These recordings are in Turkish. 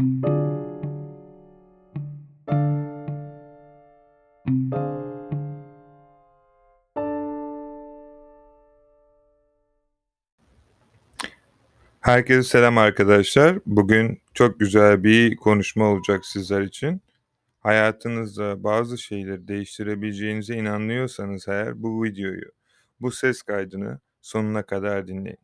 Herkese selam arkadaşlar. Bugün çok güzel bir konuşma olacak sizler için. Hayatınızda bazı şeyleri değiştirebileceğinize inanıyorsanız eğer bu videoyu, bu ses kaydını sonuna kadar dinleyin.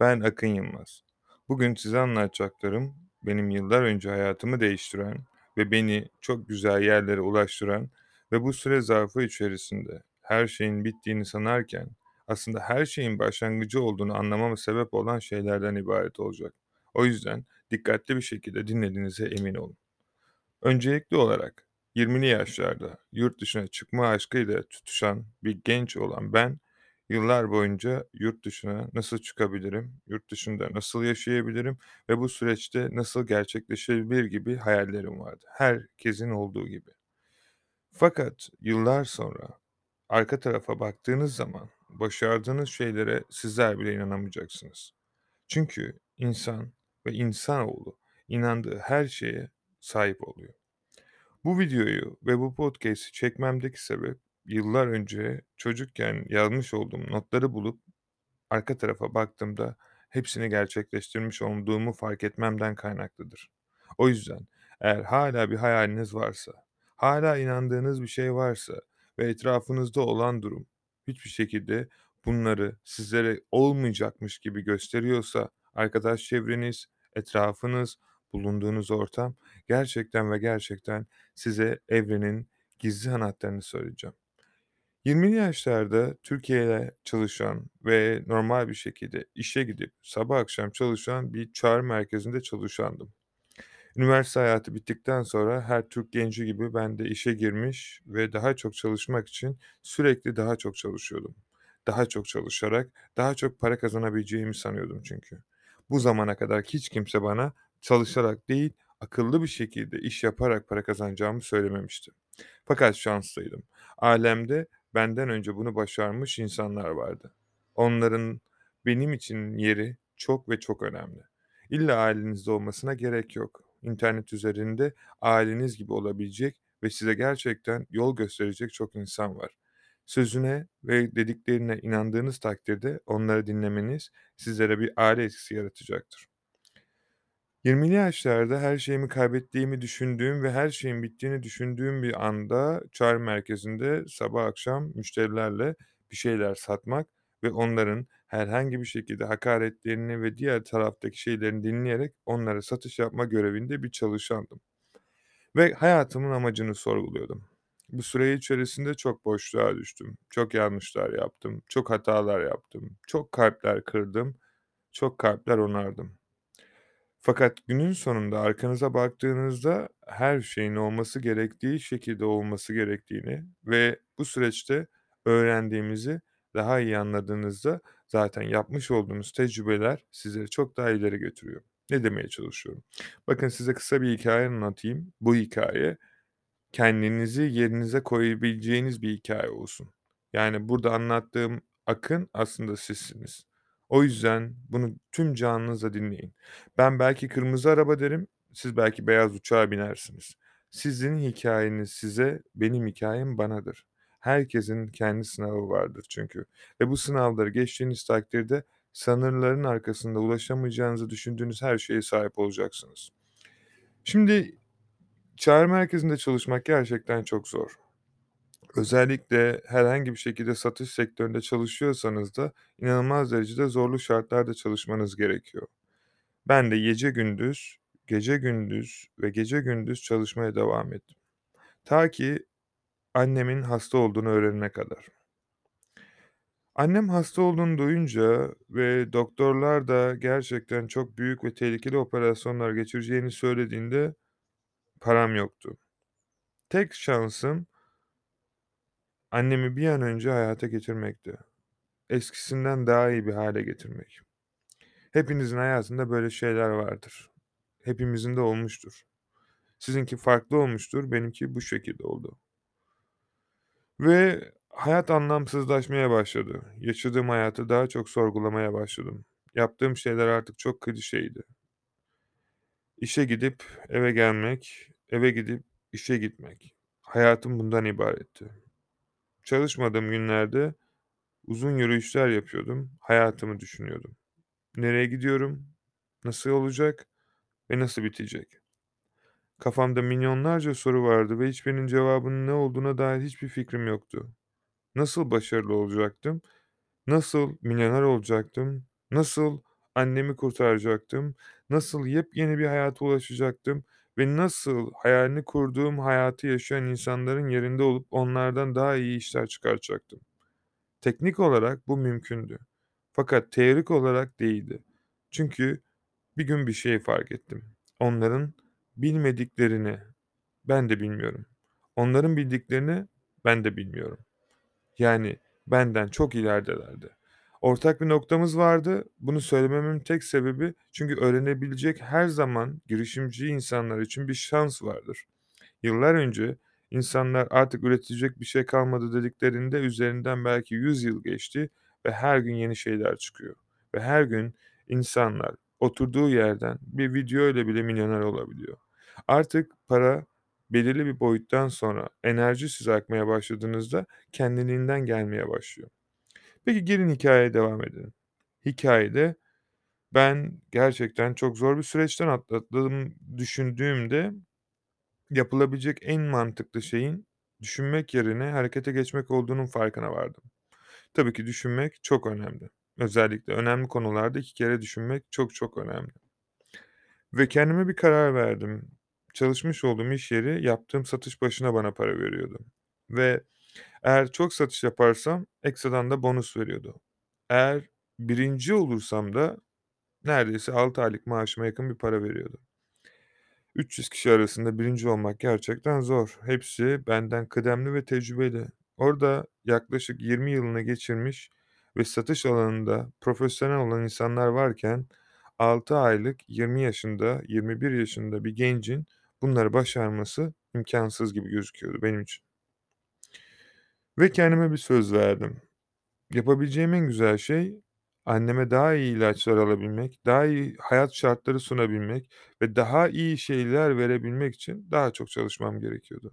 Ben Akın Yılmaz. Bugün size anlatacaklarım benim yıllar önce hayatımı değiştiren ve beni çok güzel yerlere ulaştıran ve bu süre zarfı içerisinde her şeyin bittiğini sanarken aslında her şeyin başlangıcı olduğunu anlamama sebep olan şeylerden ibaret olacak. O yüzden dikkatli bir şekilde dinlediğinize emin olun. Öncelikli olarak 20'li yaşlarda yurt dışına çıkma aşkıyla tutuşan bir genç olan ben yıllar boyunca yurt dışına nasıl çıkabilirim, yurt dışında nasıl yaşayabilirim ve bu süreçte nasıl gerçekleşebilir gibi hayallerim vardı. Herkesin olduğu gibi. Fakat yıllar sonra arka tarafa baktığınız zaman başardığınız şeylere sizler bile inanamayacaksınız. Çünkü insan ve insanoğlu inandığı her şeye sahip oluyor. Bu videoyu ve bu podcast'i çekmemdeki sebep yıllar önce çocukken yazmış olduğum notları bulup arka tarafa baktığımda hepsini gerçekleştirmiş olduğumu fark etmemden kaynaklıdır. O yüzden eğer hala bir hayaliniz varsa, hala inandığınız bir şey varsa ve etrafınızda olan durum hiçbir şekilde bunları sizlere olmayacakmış gibi gösteriyorsa arkadaş çevreniz, etrafınız, bulunduğunuz ortam gerçekten ve gerçekten size evrenin gizli anahtarını söyleyeceğim. 20'li yaşlarda Türkiye'de çalışan ve normal bir şekilde işe gidip sabah akşam çalışan bir çağrı merkezinde çalışandım. Üniversite hayatı bittikten sonra her Türk genci gibi ben de işe girmiş ve daha çok çalışmak için sürekli daha çok çalışıyordum. Daha çok çalışarak daha çok para kazanabileceğimi sanıyordum çünkü. Bu zamana kadar hiç kimse bana çalışarak değil, akıllı bir şekilde iş yaparak para kazanacağımı söylememişti. Fakat şanslıydım. Alemde benden önce bunu başarmış insanlar vardı. Onların benim için yeri çok ve çok önemli. İlla ailenizde olmasına gerek yok. İnternet üzerinde aileniz gibi olabilecek ve size gerçekten yol gösterecek çok insan var. Sözüne ve dediklerine inandığınız takdirde onları dinlemeniz sizlere bir aile etkisi yaratacaktır. 20'li yaşlarda her şeyimi kaybettiğimi düşündüğüm ve her şeyin bittiğini düşündüğüm bir anda çağrı merkezinde sabah akşam müşterilerle bir şeyler satmak ve onların herhangi bir şekilde hakaretlerini ve diğer taraftaki şeylerini dinleyerek onlara satış yapma görevinde bir çalışandım. Ve hayatımın amacını sorguluyordum. Bu süre içerisinde çok boşluğa düştüm. Çok yanlışlar yaptım. Çok hatalar yaptım. Çok kalpler kırdım. Çok kalpler onardım. Fakat günün sonunda arkanıza baktığınızda her şeyin olması gerektiği şekilde olması gerektiğini ve bu süreçte öğrendiğimizi daha iyi anladığınızda zaten yapmış olduğunuz tecrübeler sizleri çok daha ileri götürüyor. Ne demeye çalışıyorum? Bakın size kısa bir hikaye anlatayım. Bu hikaye kendinizi yerinize koyabileceğiniz bir hikaye olsun. Yani burada anlattığım akın aslında sizsiniz. O yüzden bunu tüm canınızla dinleyin. Ben belki kırmızı araba derim, siz belki beyaz uçağa binersiniz. Sizin hikayeniz size, benim hikayem banadır. Herkesin kendi sınavı vardır çünkü. Ve bu sınavları geçtiğiniz takdirde sınırların arkasında ulaşamayacağınızı düşündüğünüz her şeye sahip olacaksınız. Şimdi çağrı merkezinde çalışmak gerçekten çok zor. Özellikle herhangi bir şekilde satış sektöründe çalışıyorsanız da inanılmaz derecede zorlu şartlarda çalışmanız gerekiyor. Ben de gece gündüz, gece gündüz ve gece gündüz çalışmaya devam ettim. Ta ki annemin hasta olduğunu öğrenene kadar. Annem hasta olduğunu duyunca ve doktorlar da gerçekten çok büyük ve tehlikeli operasyonlar geçireceğini söylediğinde param yoktu. Tek şansım annemi bir an önce hayata geçirmekti. Eskisinden daha iyi bir hale getirmek. Hepinizin hayatında böyle şeyler vardır. Hepimizin de olmuştur. Sizinki farklı olmuştur, benimki bu şekilde oldu. Ve hayat anlamsızlaşmaya başladı. Yaşadığım hayatı daha çok sorgulamaya başladım. Yaptığım şeyler artık çok klişeydi. İşe gidip eve gelmek, eve gidip işe gitmek. Hayatım bundan ibaretti. Çalışmadığım günlerde uzun yürüyüşler yapıyordum, hayatımı düşünüyordum. Nereye gidiyorum, nasıl olacak ve nasıl bitecek? Kafamda milyonlarca soru vardı ve hiçbirinin cevabının ne olduğuna dair hiçbir fikrim yoktu. Nasıl başarılı olacaktım? Nasıl milyoner olacaktım? Nasıl annemi kurtaracaktım? Nasıl yepyeni bir hayata ulaşacaktım? Ve nasıl hayalini kurduğum hayatı yaşayan insanların yerinde olup onlardan daha iyi işler çıkaracaktım? Teknik olarak bu mümkündü. Fakat teorik olarak değildi. Çünkü bir gün bir şey fark ettim. Onların bilmediklerini ben de bilmiyorum. Onların bildiklerini ben de bilmiyorum. Yani benden çok ileridelerdi. Ortak bir noktamız vardı. Bunu söylememin tek sebebi çünkü öğrenebilecek her zaman girişimci insanlar için bir şans vardır. Yıllar önce insanlar artık üretecek bir şey kalmadı dediklerinde üzerinden belki 100 yıl geçti ve her gün yeni şeyler çıkıyor. Ve her gün insanlar oturduğu yerden bir video ile bile milyoner olabiliyor. Artık para belirli bir boyuttan sonra enerji size akmaya başladığınızda kendiliğinden gelmeye başlıyor. Peki gelin hikayeye devam edelim. Hikayede ben gerçekten çok zor bir süreçten atlattığım düşündüğümde yapılabilecek en mantıklı şeyin düşünmek yerine harekete geçmek olduğunun farkına vardım. Tabii ki düşünmek çok önemli. Özellikle önemli konularda iki kere düşünmek çok çok önemli. Ve kendime bir karar verdim. Çalışmış olduğum iş yeri yaptığım satış başına bana para veriyordu. Ve eğer çok satış yaparsam ekstradan da bonus veriyordu. Eğer birinci olursam da neredeyse 6 aylık maaşıma yakın bir para veriyordu. 300 kişi arasında birinci olmak gerçekten zor. Hepsi benden kıdemli ve tecrübeli. Orada yaklaşık 20 yılını geçirmiş ve satış alanında profesyonel olan insanlar varken 6 aylık 20 yaşında, 21 yaşında bir gencin bunları başarması imkansız gibi gözüküyordu benim için. Ve kendime bir söz verdim. Yapabileceğim en güzel şey anneme daha iyi ilaçlar alabilmek, daha iyi hayat şartları sunabilmek ve daha iyi şeyler verebilmek için daha çok çalışmam gerekiyordu.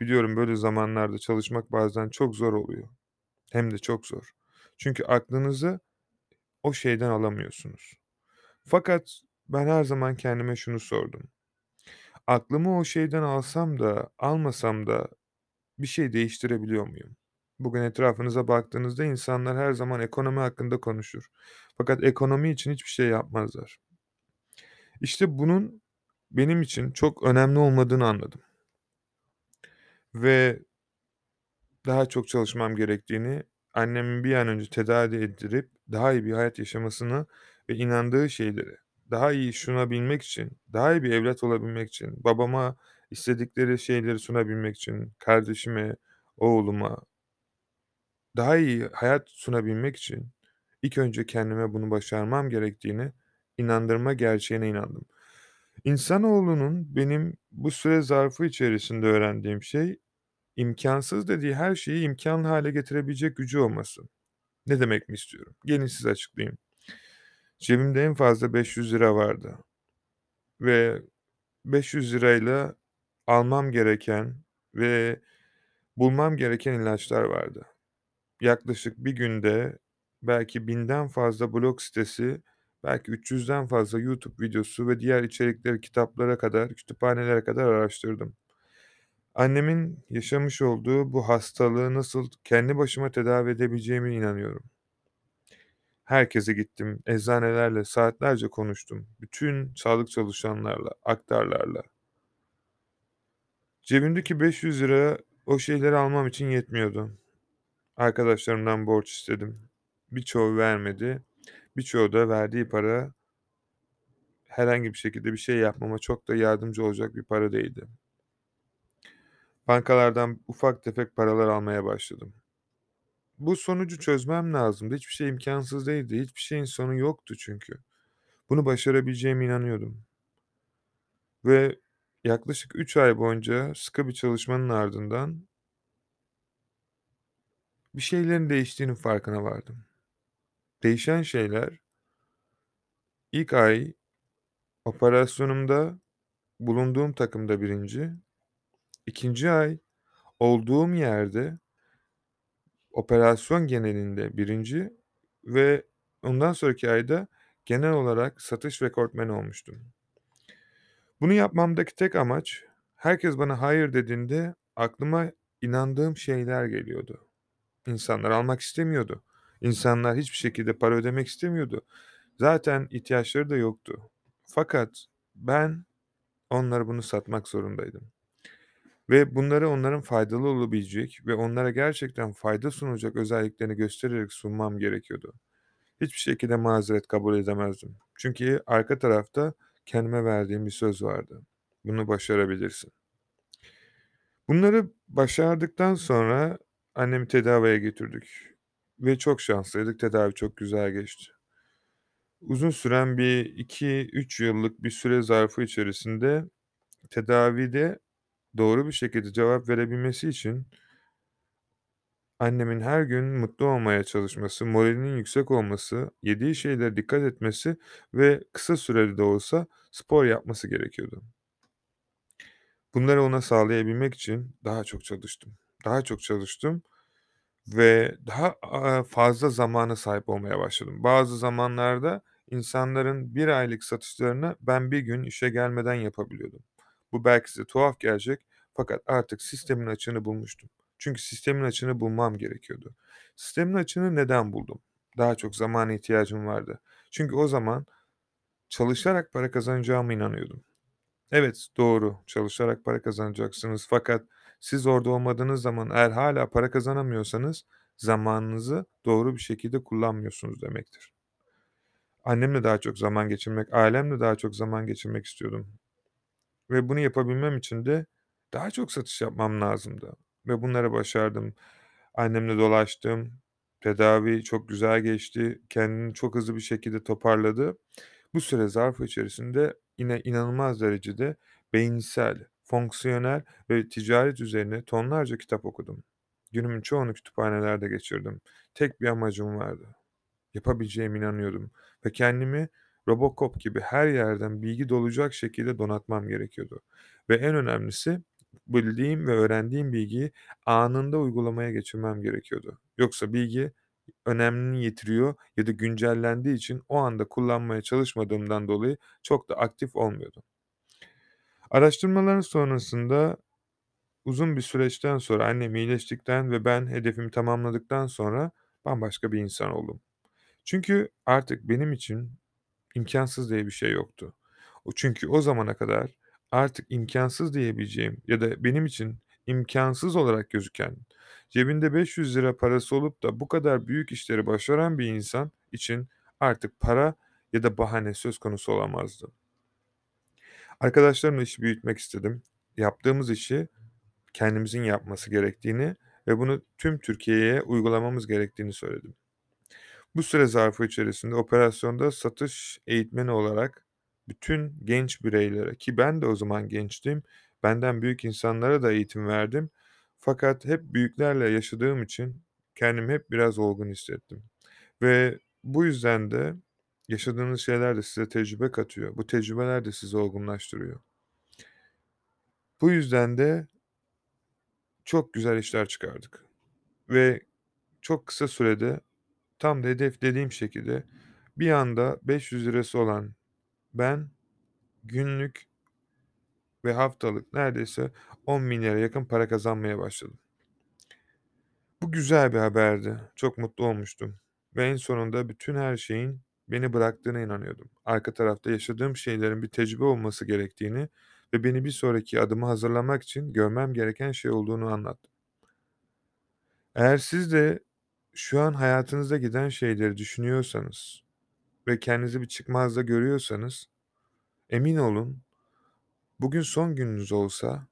Biliyorum böyle zamanlarda çalışmak bazen çok zor oluyor. Hem de çok zor. Çünkü aklınızı o şeyden alamıyorsunuz. Fakat ben her zaman kendime şunu sordum. Aklımı o şeyden alsam da almasam da bir şey değiştirebiliyor muyum? Bugün etrafınıza baktığınızda insanlar her zaman ekonomi hakkında konuşur. Fakat ekonomi için hiçbir şey yapmazlar. İşte bunun benim için çok önemli olmadığını anladım. Ve daha çok çalışmam gerektiğini, annemin bir an önce tedavi edilip daha iyi bir hayat yaşamasını ve inandığı şeyleri daha iyi sunabilmek için, daha iyi bir evlat olabilmek için, babama istedikleri şeyleri sunabilmek için, kardeşime, oğluma daha iyi hayat sunabilmek için ilk önce kendime bunu başarmam gerektiğini inandırma gerçeğine inandım. İnsanoğlunun benim bu süre zarfı içerisinde öğrendiğim şey imkansız dediği her şeyi imkânlı hale getirebilecek gücü olması. Ne demek mi istiyorum? Gelin size açıklayayım. Cebimde en fazla 500 lira vardı ve 500 lirayla almam gereken ve bulmam gereken ilaçlar vardı. Yaklaşık bir günde belki binden fazla blog sitesi, belki 300'den fazla YouTube videosu ve diğer içerikleri kitaplara kadar, kütüphanelere kadar araştırdım. Annemin yaşamış olduğu bu hastalığı nasıl kendi başıma tedavi edebileceğime inanıyorum. Herkese gittim, eczanelerle saatlerce konuştum. Bütün sağlık çalışanlarla, aktarlarla. Cebimdeki 500 lira o şeyleri almam için yetmiyordu. Arkadaşlarımdan borç istedim. Birçoğu vermedi. Birçoğu da verdiği para herhangi bir şekilde bir şey yapmama çok da yardımcı olacak bir para değildi. Bankalardan ufak tefek paralar almaya başladım. Bu sonucu çözmem lazımdı. Hiçbir şey imkansız değildi. Hiçbir şeyin sonu yoktu çünkü. Bunu başarabileceğime inanıyordum. Ve yaklaşık 3 ay boyunca sıkı bir çalışmanın ardından bir şeylerin değiştiğinin farkına vardım. Değişen şeyler ilk ay operasyonumda bulunduğum takımda 1'inci, 2'nci ay olduğum yerde operasyon genelinde 1'inci ve ondan sonraki ayda genel olarak satış rekortmeni olmuştum. Bunu yapmamdaki tek amaç, herkes bana hayır dediğinde aklıma inandığım şeyler geliyordu. İnsanlar almak istemiyordu. İnsanlar hiçbir şekilde para ödemek istemiyordu. Zaten ihtiyaçları da yoktu. Fakat ben onlara bunu satmak zorundaydım. Ve bunları onların faydalı olabilecek ve onlara gerçekten fayda sunacak özelliklerini göstererek sunmam gerekiyordu. Hiçbir şekilde mazeret kabul edemezdim. Çünkü arka tarafta kendime verdiğim bir söz vardı. Bunu başarabilirsin. Bunları başardıktan sonra annemi tedaviye götürdük ve çok şanslıydık. Tedavi çok güzel geçti. Uzun süren bir 2-3 yıllık bir süre zarfı içerisinde tedavide doğru bir şekilde cevap verebilmesi için annemin her gün mutlu olmaya çalışması, moralinin yüksek olması, yediği şeylere dikkat etmesi ve kısa süreli de olsa spor yapması gerekiyordu. Bunları ona sağlayabilmek için daha çok çalıştım. Daha çok çalıştım ve daha, fazla zamana sahip olmaya başladım. Bazı zamanlarda insanların 1 aylık satışlarını ben 1 gün işe gelmeden yapabiliyordum. Bu belki size tuhaf gelecek fakat artık sistemin açığını bulmuştum. Çünkü sistemin açığını bulmam gerekiyordu. Sistemin açığını neden buldum? Daha çok zamana ihtiyacım vardı. Çünkü o zaman çalışarak para kazanacağıma inanıyordum. Evet, doğru, çalışarak para kazanacaksınız fakat siz orada olmadığınız zaman eğer hâlâ para kazanamıyorsanız zamanınızı doğru bir şekilde kullanmıyorsunuz demektir. Annemle daha çok zaman geçirmek, ailemle daha çok zaman geçirmek istiyordum. Ve bunu yapabilmem için de daha çok satış yapmam lazımdı ve bunları başardım. Annemle dolaştım, tedavi çok güzel geçti, kendini çok hızlı bir şekilde toparladı. Bu süre zarfı içerisinde yine inanılmaz derecede beyinsel, fonksiyonel ve ticaret üzerine tonlarca kitap okudum. Günümün çoğunu kütüphanelerde geçirdim. Tek bir amacım vardı. Yapabileceğime inanıyordum ve kendimi Robocop gibi her yerden bilgi dolacak şekilde donatmam gerekiyordu ve en önemlisi bildiğim ve öğrendiğim bilgiyi anında uygulamaya geçirmem gerekiyordu. Yoksa bilgi önemini yitiriyor ya da güncellendiği için o anda kullanmaya çalışmadığımdan dolayı çok da aktif olmuyordu. Araştırmaların sonrasında uzun bir süreçten sonra annem iyileştikten ve ben hedefimi tamamladıktan sonra bambaşka bir insan oldum. Çünkü artık benim için imkânsız diye bir şey yoktu. Çünkü o zamana kadar artık imkânsız diyebileceğim ya da benim için imkânsız olarak gözüken, cebinde ₺500 parası olup da bu kadar büyük işleri başaran bir insan için artık para ya da bahane söz konusu olamazdı. Arkadaşlarımla işi büyütmek istedim. Yaptığımız işi kendimizin yapması gerektiğini ve bunu tüm Türkiye'ye uygulamamız gerektiğini söyledim. Bu süre zarfı içerisinde operasyonda satış eğitmeni olarak bütün genç bireylere ki ben de o zaman gençtim, benden büyük insanlara da eğitim verdim fakat hep büyüklerle yaşadığım için kendimi hep biraz olgun hissettim ve bu yüzden de yaşadığınız şeyler de size tecrübe katıyor. Bu tecrübeler de sizi olgunlaştırıyor. Bu yüzden de çok güzel işler çıkardık ve çok kısa sürede tam da hedeflediğim şekilde bir anda ₺500'sı olan ben günlük ve haftalık neredeyse ₺10.000'ya yakın para kazanmaya başladım. Bu güzel bir haberdi. Çok mutlu olmuştum ve en sonunda bütün her şeyin beni bıraktığına inanıyordum. Arka tarafta yaşadığım şeylerin bir tecrübe olması gerektiğini ve beni bir sonraki adıma hazırlamak için görmem gereken şey olduğunu anlattım. Eğer siz de şu an hayatınızda giden şeyleri düşünüyorsanız ve kendinizi bir çıkmazda görüyorsanız emin olun bugün son gününüz olsa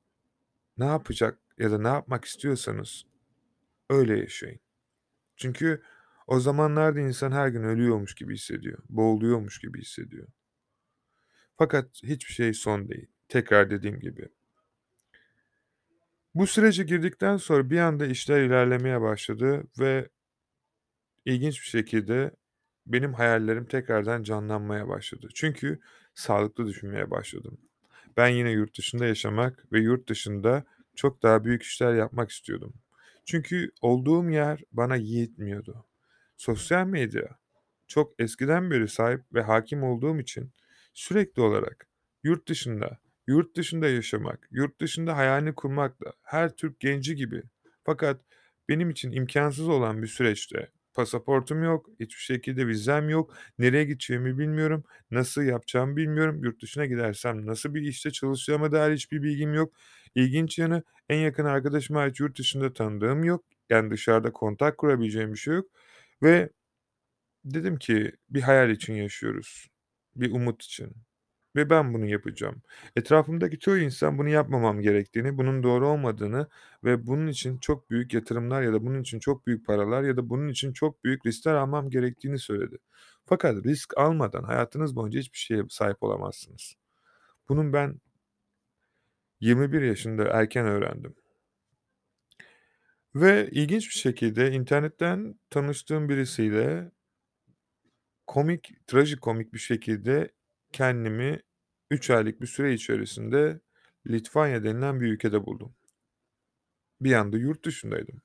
ne yapacak ya da ne yapmak istiyorsanız öyle yaşayın. Çünkü o zamanlarda insan her gün ölüyormuş gibi hissediyor, boğuluyormuş gibi hissediyor. Fakat hiçbir şey son değil. Tekrar dediğim gibi. Bu sürece girdikten sonra bir anda işler ilerlemeye başladı ve ilginç bir şekilde benim hayallerim tekrardan canlanmaya başladı. Çünkü sağlıklı düşünmeye başladım. Ben yine yurt dışında yaşamak ve yurt dışında çok daha büyük işler yapmak istiyordum. Çünkü olduğum yer bana yetmiyordu. Sosyal medya çok eskiden beri sahip ve hakim olduğum için sürekli olarak yurt dışında, yurt dışında yaşamak, yurt dışında hayalini kurmak da her Türk genci gibi. Fakat benim için imkansız olan bir süreçte pasaportum yok, hiçbir şekilde vizem yok, nereye gideceğimi bilmiyorum, nasıl yapacağımı bilmiyorum, yurt dışına gidersem nasıl bir işte çalışacağıma dair hiçbir bilgim yok. İlginç yanı en yakın arkadaşıma ait yurt dışında tanıdığım yok. Yani dışarıda kontak kurabileceğim bir şey yok. Ve dedim ki bir hayal için yaşıyoruz, bir umut için ve ben bunu yapacağım. Etrafımdaki çoğu insan bunu yapmamam gerektiğini, bunun doğru olmadığını ve bunun için çok büyük yatırımlar ya da bunun için çok büyük paralar ya da bunun için çok büyük riskler almam gerektiğini söyledi. Fakat risk almadan hayatınız boyunca hiçbir şeye sahip olamazsınız. Bunun ben 21 yaşında erken öğrendim. Ve ilginç bir şekilde internetten tanıştığım birisiyle komik, trajikomik bir şekilde kendimi 3 aylık bir süre içerisinde Litvanya denilen bir ülkede buldum. Bir anda yurt dışındaydım.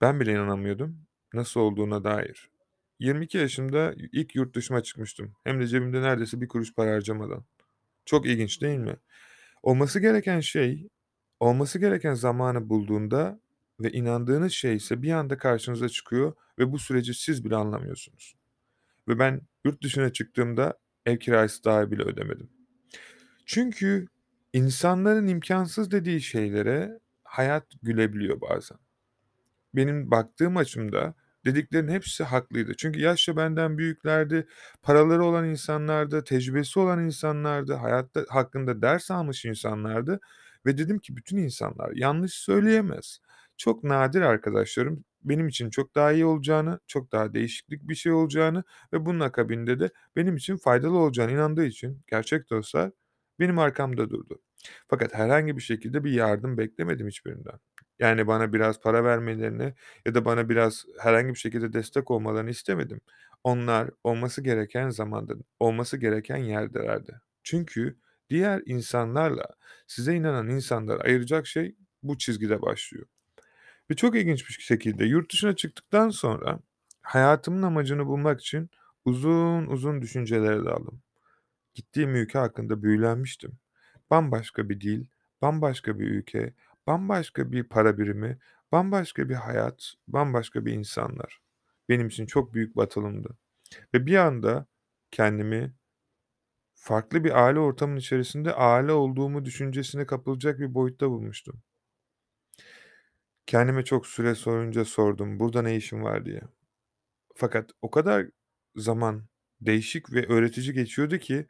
Ben bile inanamıyordum nasıl olduğuna dair. 22 yaşımda ilk yurt dışıma çıkmıştım. Hem de cebimde neredeyse bir kuruş para harcamadan. Çok ilginç değil mi? Olması gereken şey, olması gereken zamanı bulduğunda ve inandığınız şey ise bir anda karşınıza çıkıyor ve bu süreci siz bile anlamıyorsunuz. Ve ben yurt dışına çıktığımda ev kirası dahi bile ödemedim. Çünkü insanların imkansız dediği şeylere hayat gülebiliyor bazen. Benim baktığım açımda dediklerinin hepsi haklıydı. Çünkü yaşça benden büyüklerdi, paraları olan insanlardı, tecrübesi olan insanlardı, hayatta hakkında ders almış insanlardı ve dedim ki bütün insanlar yanlış söyleyemez. Çok nadir arkadaşlarım benim için çok daha iyi olacağını, çok daha değişiklik bir şey olacağını ve bunun akabinde de benim için faydalı olacağına inandığı için gerçek dostlar benim arkamda durdu. Fakat herhangi bir şekilde bir yardım beklemedim hiçbirinden. Yani bana biraz para vermelerini ya da bana biraz herhangi bir şekilde destek olmalarını istemedim. Onlar olması gereken zamanda, olması gereken yerdelerdi. Çünkü diğer insanlarla size inanan insanları ayıracak şey bu çizgide başlıyor. Ve çok ilginç bir şekilde yurt dışına çıktıktan sonra hayatımın amacını bulmak için uzun uzun düşüncelere daldım. Gittiğim ülke hakkında büyülenmiştim. Bambaşka bir dil, bambaşka bir ülke, bambaşka bir para birimi, bambaşka bir hayat, bambaşka bir insanlar. Benim için çok büyük bir atılımdı. Ve bir anda kendimi farklı bir aile ortamının içerisinde aile olduğumu düşüncesine kapılacak bir boyutta bulmuştum. Kendime çok süre sorunca sordum, burada ne işim var diye. Fakat o kadar zaman değişik ve öğretici geçiyordu ki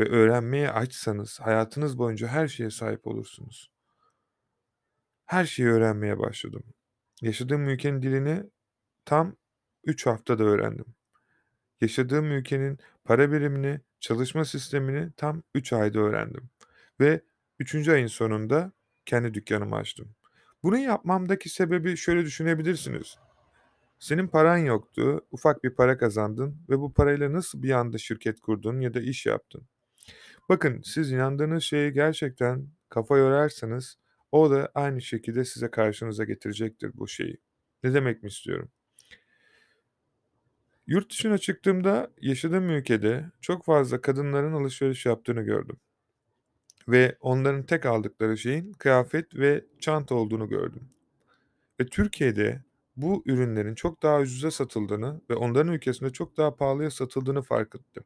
ve öğrenmeye açsanız hayatınız boyunca her şeye sahip olursunuz. Her şeyi öğrenmeye başladım. Yaşadığım ülkenin dilini tam 3 haftada öğrendim. Yaşadığım ülkenin para birimini, çalışma sistemini tam 3 ayda öğrendim. Ve 3. ayın sonunda kendi dükkanımı açtım. Bunu yapmamdaki sebebi şöyle düşünebilirsiniz. Senin paran yoktu, ufak bir para kazandın ve bu parayla nasıl bir anda şirket kurdun ya da iş yaptın? Bakın siz inandığınız şeye gerçekten kafa yorarsanız o da aynı şekilde size karşınıza getirecektir bu şeyi. Ne demek mi istiyorum? Yurt dışına çıktığımda yaşadığım ülkede çok fazla kadınların alışveriş yaptığını gördüm. Ve onların tek aldıkları şeyin kıyafet ve çanta olduğunu gördüm. Ve Türkiye'de bu ürünlerin çok daha ucuza satıldığını ve onların ülkesinde çok daha pahalıya satıldığını fark ettim.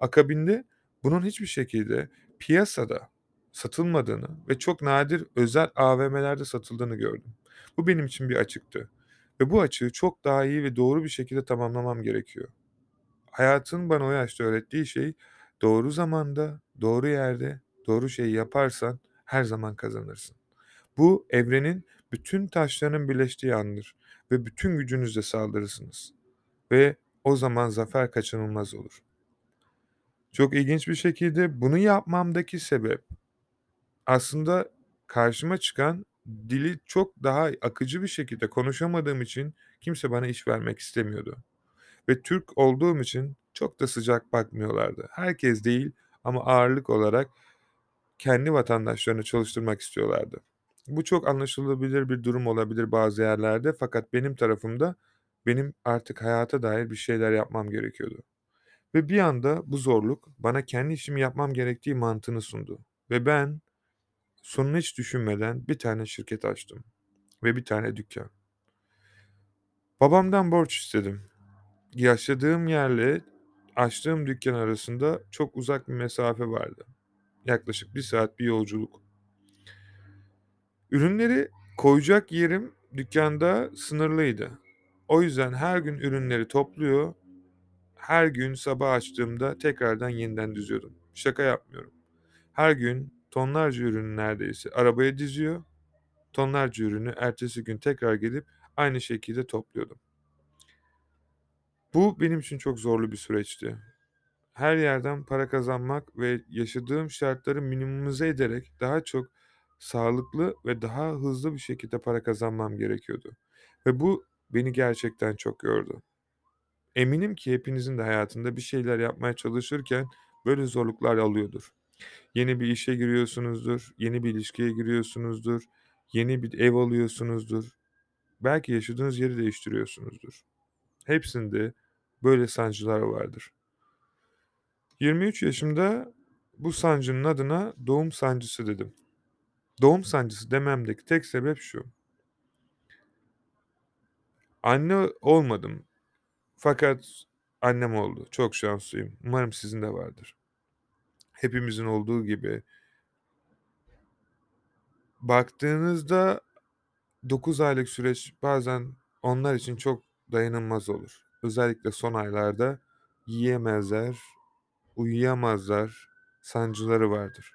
Akabinde bunun hiçbir şekilde piyasada satılmadığını ve çok nadir özel AVM'lerde satıldığını gördüm. Bu benim için bir açıktı ve bu açığı çok daha iyi ve doğru bir şekilde tamamlamam gerekiyor. Hayatın bana o yaşta öğrettiği şey doğru zamanda, doğru yerde, doğru şeyi yaparsan her zaman kazanırsın. Bu evrenin bütün taşlarının birleştiği andır ve bütün gücünüzle saldırırsınız ve o zaman zafer kaçınılmaz olur. Çok ilginç bir şekilde bunu yapmamdaki sebep aslında karşıma çıkan dili çok daha akıcı bir şekilde konuşamadığım için kimse bana iş vermek istemiyordu. Ve Türk olduğum için çok da sıcak bakmıyorlardı. Herkes değil ama ağırlık olarak kendi vatandaşlarını çalıştırmak istiyorlardı. Bu çok anlaşılabilir bir durum olabilir bazı yerlerde fakat benim tarafımda benim artık hayata dair bir şeyler yapmam gerekiyordu. Ve bir anda bu zorluk bana kendi işimi yapmam gerektiği mantığını sundu ve ben sonunu hiç düşünmeden bir tane şirket açtım ve bir tane dükkan. Babamdan borç istedim. Yaşadığım yerle açtığım dükkan arasında çok uzak bir mesafe vardı. Yaklaşık bir saat bir yolculuk. Ürünleri koyacak yerim dükkanda sınırlıydı. O yüzden her gün ürünleri topluyor, her gün sabah açtığımda tekrardan yeniden diziyordum. Şaka yapmıyorum. Her gün tonlarca ürünü neredeyse arabaya diziyor, tonlarca ürünü ertesi gün tekrar gelip aynı şekilde topluyordum. Bu benim için çok zorlu bir süreçti. Her yerden para kazanmak ve yaşadığım şartları minimize ederek daha çok sağlıklı ve daha hızlı bir şekilde para kazanmam gerekiyordu. Ve bu beni gerçekten çok yordu. Eminim ki hepinizin de hayatında bir şeyler yapmaya çalışırken böyle zorluklar alıyordur. Yeni bir işe giriyorsunuzdur, yeni bir ilişkiye giriyorsunuzdur, yeni bir ev alıyorsunuzdur. Belki yaşadığınız yeri değiştiriyorsunuzdur. Hepsinde böyle sancılar vardır. 23 yaşımda bu sancının adına doğum sancısı dedim. Doğum sancısı dememdeki tek sebep şu. Anne olmadım. Fakat annem oldu. Çok şanslıyım. Umarım sizin de vardır. Hepimizin olduğu gibi. Baktığınızda 9 aylık süreç bazen onlar için çok dayanılmaz olur. Özellikle son aylarda yiyemezler, uyuyamazlar, sancıları vardır.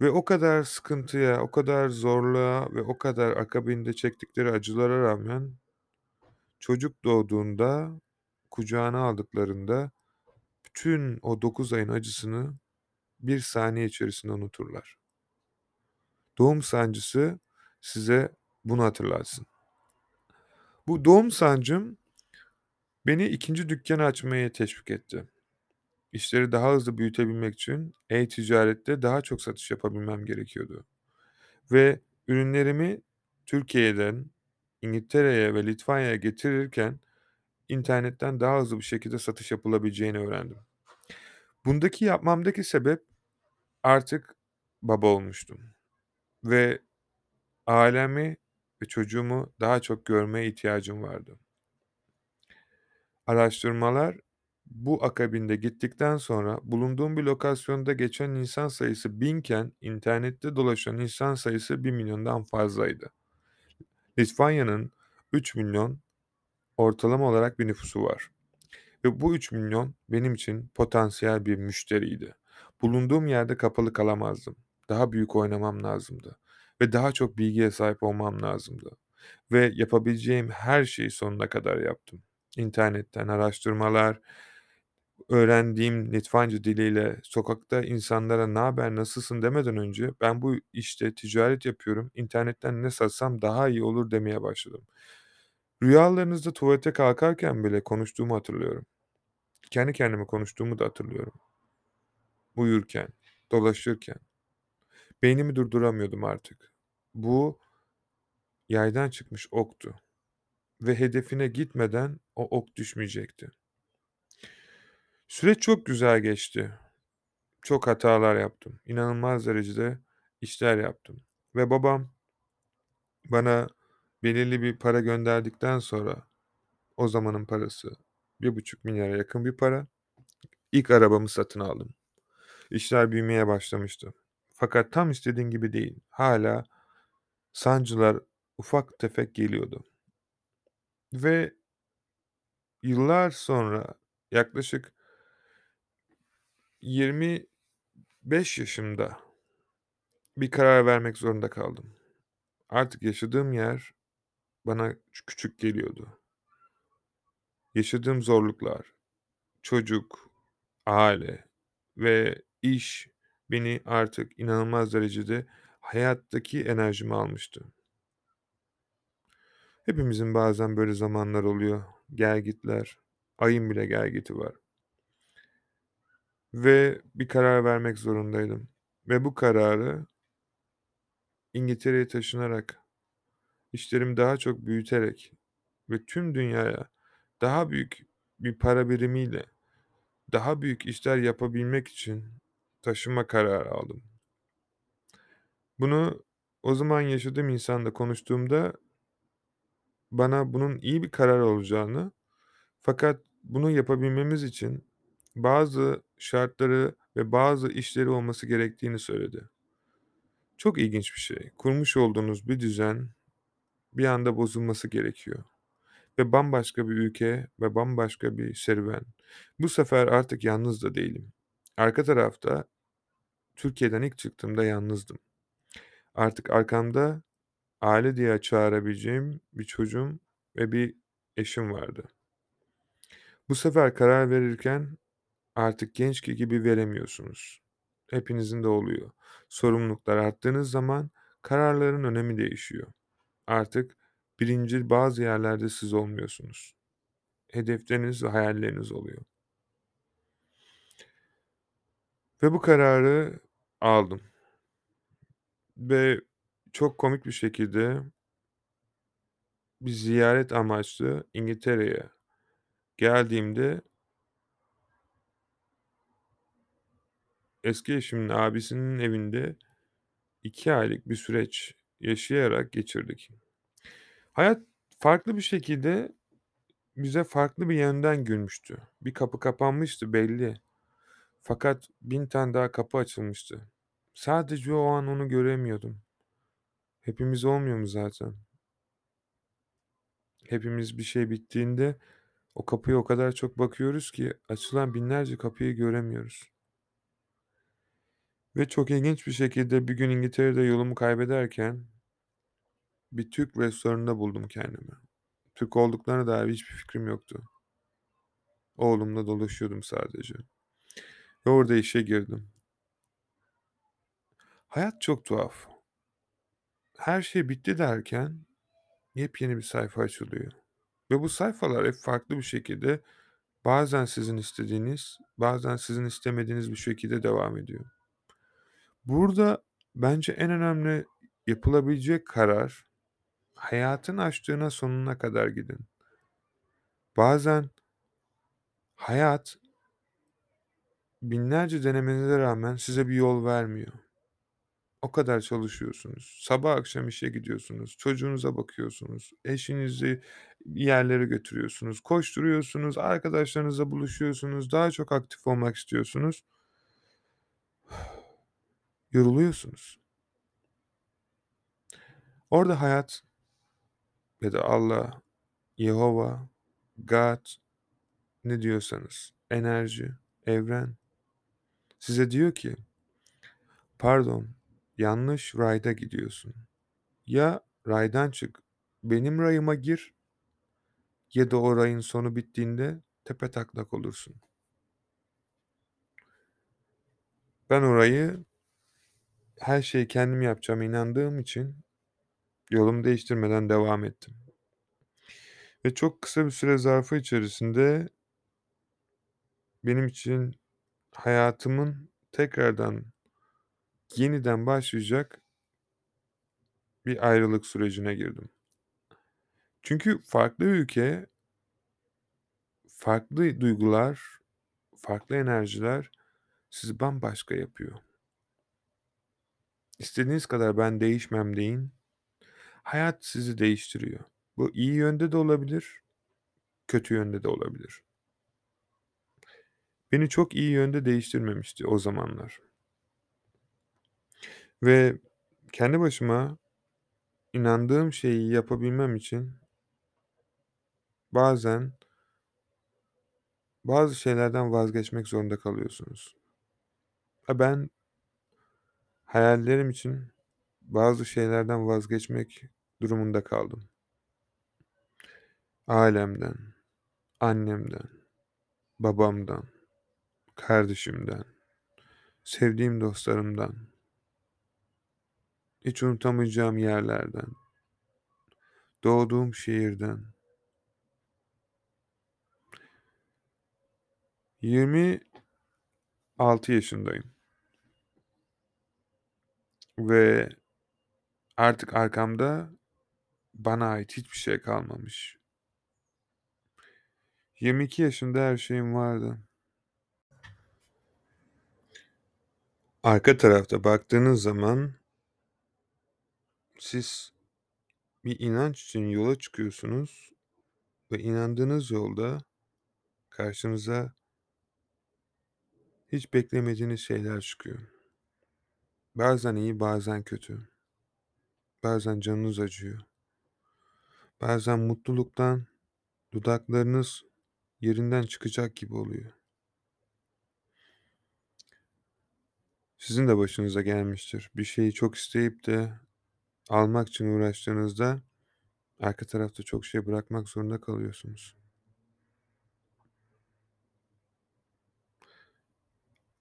Ve o kadar sıkıntıya, o kadar zorluğa ve o kadar akabinde çektikleri acılara rağmen çocuk doğduğunda, kucağına aldıklarında bütün o 9 ayın acısını bir saniye içerisinde unuturlar. Doğum sancısı size bunu hatırlatsın. Bu doğum sancım beni ikinci dükkanı açmaya teşvik etti. İşleri daha hızlı büyütebilmek için e-ticarette daha çok satış yapabilmem gerekiyordu. Ve ürünlerimi Türkiye'den İngiltere'ye ve Litvanya'ya getirirken internetten daha hızlı bir şekilde satış yapılabileceğini öğrendim. Bundaki yapmamdaki sebep artık baba olmuştum ve ailemi ve çocuğumu daha çok görmeye ihtiyacım vardı. Araştırmalar bu akabinde gittikten sonra bulunduğum bir lokasyonda geçen insan sayısı binken internette dolaşan insan sayısı 1 milyondan fazlaydı. Litvanya'nın 3 milyon ortalama olarak bir nüfusu var. Ve bu 3 milyon benim için potansiyel bir müşteriydi. Bulunduğum yerde kapalı kalamazdım. Daha büyük oynamam lazımdı. Ve daha çok bilgiye sahip olmam lazımdı. Ve yapabileceğim her şeyi sonuna kadar yaptım. İnternetten araştırmalar, öğrendiğim Litvanca diliyle sokakta insanlara ne haber nasılsın demeden önce ben bu işte ticaret yapıyorum. internetten ne satsam daha iyi olur demeye başladım. Rüyalarınızda tuvalete kalkarken bile konuştuğumu hatırlıyorum. Kendi kendime konuştuğumu da hatırlıyorum. Uyurken, dolaşırken. Beynimi durduramıyordum artık. Bu yaydan çıkmış oktu ve hedefine gitmeden o ok düşmeyecekti. Süreç çok güzel geçti. Çok hatalar yaptım. İnanılmaz derecede işler yaptım ve babam bana belirli bir para gönderdikten sonra o zamanın parası bir buçuk milyara yakın bir para. İlk arabamı satın aldım. İşler büyümeye başlamıştı. Fakat tam istediğim gibi değil. Hala sancılar ufak tefek geliyordu. Ve yıllar sonra yaklaşık 25 yaşımda bir karar vermek zorunda kaldım. Artık yaşadığım yer bana küçük geliyordu. Yaşadığım zorluklar, çocuk, aile ve iş beni artık inanılmaz derecede hayattaki enerjimi almıştı. Hepimizin bazen böyle zamanlar oluyor. Gelgitler. Ayın bile gelgiti var. Ve bir karar vermek zorundaydım ve bu kararı İngiltere'ye taşınarak, işlerimi daha çok büyüterek ve tüm dünyaya daha büyük bir para birimiyle daha büyük işler yapabilmek için taşınma kararı aldım. Bunu o zaman yaşadığım insanla konuştuğumda bana bunun iyi bir karar olacağını fakat bunu yapabilmemiz için bazı şartları ve bazı işleri olması gerektiğini söyledi. Çok ilginç bir şey. Kurmuş olduğunuz bir düzen bir anda bozulması gerekiyor ve bambaşka bir ülke ve bambaşka bir serüven. Bu sefer artık yalnız da değilim. Arka tarafta Türkiye'den ilk çıktığımda yalnızdım. Artık arkamda aile diye çağırabileceğim bir çocuğum ve bir eşim vardı. Bu sefer karar verirken artık gençki gibi veremiyorsunuz. Hepinizin de oluyor. Sorumluluklar arttığınız zaman kararların önemi değişiyor. Artık birincil bazı yerlerde siz olmuyorsunuz. Hedefleriniz ve hayalleriniz oluyor. Ve bu kararı aldım. Ve çok komik bir şekilde bir ziyaret amaçlı İngiltere'ye geldiğimde eski eşimin abisinin evinde 2 aylık bir süreç yaşayarak geçirdik. Hayat farklı bir şekilde bize farklı bir yönden gülmüştü. Bir kapı kapanmıştı belli. Fakat bin tane daha kapı açılmıştı. Sadece o an onu göremiyordum. Hepimiz olmuyor mu zaten? Hepimiz bir şey bittiğinde o kapıya o kadar çok bakıyoruz ki açılan binlerce kapıyı göremiyoruz. Ve çok ilginç bir şekilde bir gün İngiltere'de yolumu kaybederken bir Türk restoranında buldum kendimi. Türk olduklarına dair hiçbir fikrim yoktu. Oğlumla dolaşıyordum sadece. Ve orada işe girdim. Hayat çok tuhaf. Her şey bitti derken yepyeni bir sayfa açılıyor. Ve bu sayfalar hep farklı bir şekilde bazen sizin istediğiniz, bazen sizin istemediğiniz bir şekilde devam ediyor. Burada bence en önemli yapılabilecek karar hayatın açtığına sonuna kadar gidin. Bazen hayat binlerce denemenize rağmen size bir yol vermiyor. O kadar çalışıyorsunuz. Sabah akşam işe gidiyorsunuz. Çocuğunuza bakıyorsunuz. Eşinizi yerlere götürüyorsunuz. Koşturuyorsunuz. Arkadaşlarınızla buluşuyorsunuz. Daha çok aktif olmak istiyorsunuz. Yoruluyorsunuz. Orada hayat ya da Allah, Yehova, God ne diyorsanız, enerji, evren size diyor ki pardon yanlış rayda gidiyorsun. Ya raydan çık, benim rayıma gir ya da o rayın sonu bittiğinde tepe taklak olursun. Ben orayı her şeyi kendim yapacağıma inandığım için yolumu değiştirmeden devam ettim. Ve çok kısa bir süre zarfı içerisinde benim için hayatımın tekrardan yeniden başlayacak bir ayrılık sürecine girdim. Çünkü farklı ülke, farklı duygular, farklı enerjiler sizi bambaşka yapıyor. İstediğiniz kadar ben değişmem deyin. Hayat sizi değiştiriyor. Bu iyi yönde de olabilir, kötü yönde de olabilir. Beni çok iyi yönde değiştirmemişti o zamanlar. Ve kendi başıma inandığım şeyi yapabilmem için bazen bazı şeylerden vazgeçmek zorunda kalıyorsunuz. Ben hayallerim için bazı şeylerden vazgeçmek durumunda kaldım. Ailemden, annemden, babamdan, kardeşimden, sevdiğim dostlarımdan, hiç unutamayacağım yerlerden, doğduğum şehirden, 20 6 yaşındayım. Ve artık arkamda bana ait hiçbir şey kalmamış. 22 yaşında her şeyim vardı. Arka tarafta baktığınız zaman siz bir inanç için yola çıkıyorsunuz ve inandığınız yolda karşınıza hiç beklemediğiniz şeyler çıkıyor. Bazen iyi, bazen kötü. Bazen canınız acıyor. Bazen mutluluktan dudaklarınız yerinden çıkacak gibi oluyor. Sizin de başınıza gelmiştir. Bir şeyi çok isteyip de almak için uğraştığınızda arka tarafta çok şey bırakmak zorunda kalıyorsunuz.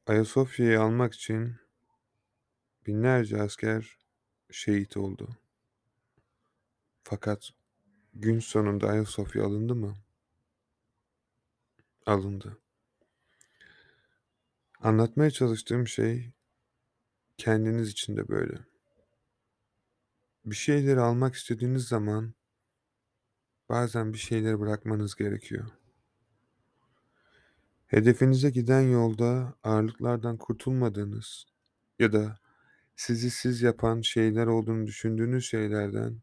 Ayasofya'yı almak için binlerce asker şehit oldu. Fakat gün sonunda Ayasofya alındı mı? Alındı. Anlatmaya çalıştığım şey kendiniz için de böyle. Bir şeyleri almak istediğiniz zaman bazen bir şeyleri bırakmanız gerekiyor. Hedefinize giden yolda ağırlıklardan kurtulmadığınız ya da sizi siz yapan şeyler olduğunu düşündüğünüz şeylerden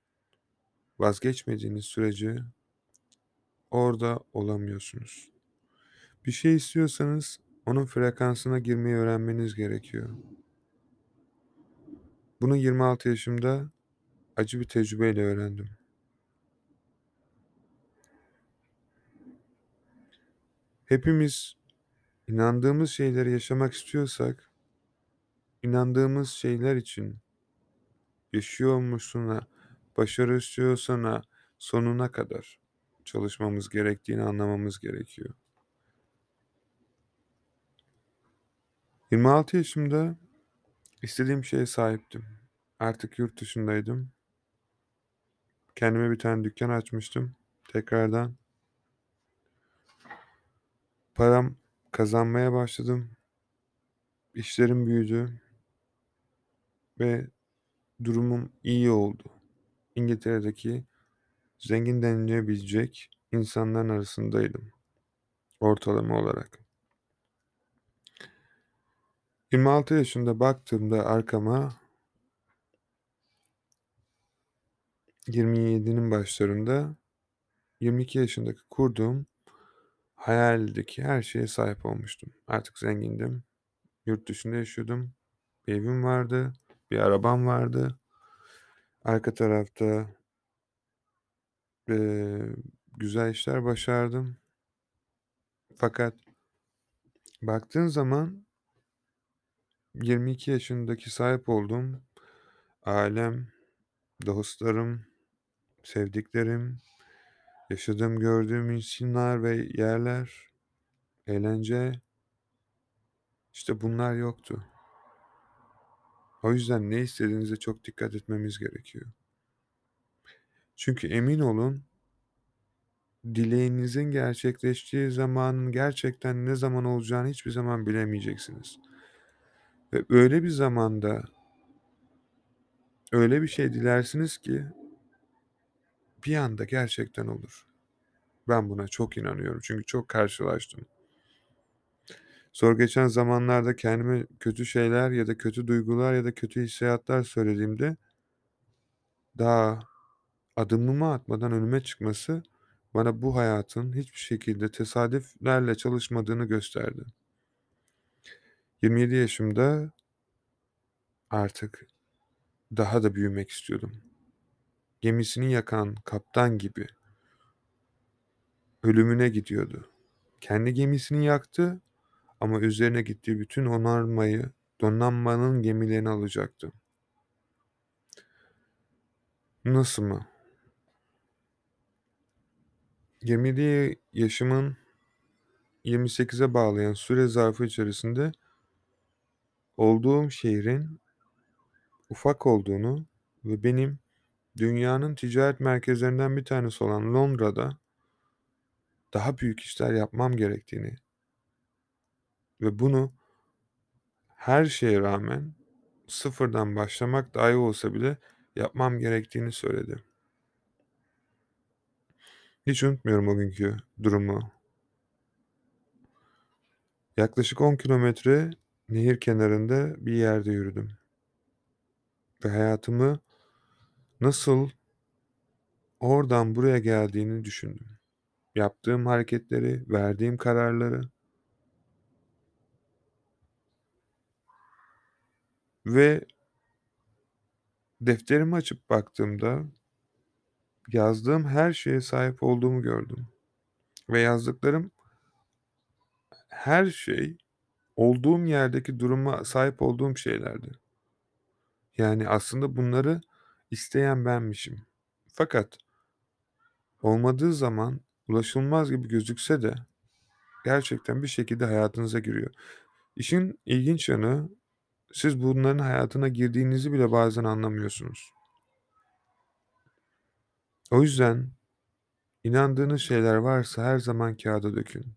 vazgeçmediğiniz sürece orada olamıyorsunuz. Bir şey istiyorsanız onun frekansına girmeyi öğrenmeniz gerekiyor. Bunu 26 yaşımda acı bir tecrübeyle öğrendim. Hepimiz inandığımız şeyleri yaşamak istiyorsak, inandığımız şeyler için yaşıyormuşsuna, başarı istiyorsana sonuna kadar çalışmamız gerektiğini anlamamız gerekiyor. 26 yaşımda istediğim şeye sahiptim. Artık yurt dışındaydım. Kendime bir tane dükkan açmıştım. Tekrardan param kazanmaya başladım. İşlerim büyüdü ve durumum iyi oldu. İngiltere'deki zengin denilebilecek insanların arasındaydım. Ortalama olarak. 26 yaşında baktığımda arkama 27'nin başlarında 22 yaşındaki kurduğum hayaldeki her şeye sahip olmuştum. Artık zengindim. Yurt dışında yaşıyordum. Bir evim vardı. Bir arabam vardı. Arka tarafta e, güzel işler başardım. Fakat baktığın zaman 22 yaşındaki sahip olduğum ailem, dostlarım, sevdiklerim, yaşadığım, gördüğüm insanlar ve yerler, eğlence, işte bunlar yoktu. O yüzden ne istediğinize çok dikkat etmemiz gerekiyor. Çünkü emin olun dileğinizin gerçekleştiği zamanın gerçekten ne zaman olacağını hiçbir zaman bilemeyeceksiniz. Ve öyle bir zamanda öyle bir şey dilersiniz ki bir anda gerçekten olur. Ben buna çok inanıyorum çünkü çok karşılaştım. Sonra geçen zamanlarda kendime kötü şeyler ya da kötü duygular ya da kötü hissiyatlar söylediğimde daha adımımı atmadan önüme çıkması bana bu hayatın hiçbir şekilde tesadüflerle çalışmadığını gösterdi. 27 yaşımda artık daha da büyümek istiyordum. Gemisini yakan kaptan gibi ölümüne gidiyordu. Kendi gemisini yaktı ama üzerine gittiği bütün onarmayı donanmanın gemilerini alacaktı. Nasıl mı? 27 yaşımın 28'e bağlayan süre zarfı içerisinde olduğum şehrin ufak olduğunu ve benim dünyanın ticaret merkezlerinden bir tanesi olan Londra'da daha büyük işler yapmam gerektiğini ve bunu her şeye rağmen sıfırdan başlamak dahi olsa bile yapmam gerektiğini söyledi. Hiç unutmuyorum o günkü durumu. Yaklaşık 10 kilometre nehir kenarında bir yerde yürüdüm. Ve hayatımı nasıl oradan buraya geldiğini düşündüm. Yaptığım hareketleri, verdiğim kararları ve defterimi açıp baktığımda yazdığım her şeye sahip olduğumu gördüm. Ve yazdıklarım her şey olduğum yerdeki duruma sahip olduğum şeylerdi. Yani aslında bunları isteyen benmişim. Fakat olmadığı zaman ulaşılmaz gibi gözükse de gerçekten bir şekilde hayatınıza giriyor. İşin ilginç yanı siz bunların hayatına girdiğinizi bile bazen anlamıyorsunuz. O yüzden inandığınız şeyler varsa her zaman kağıda dökün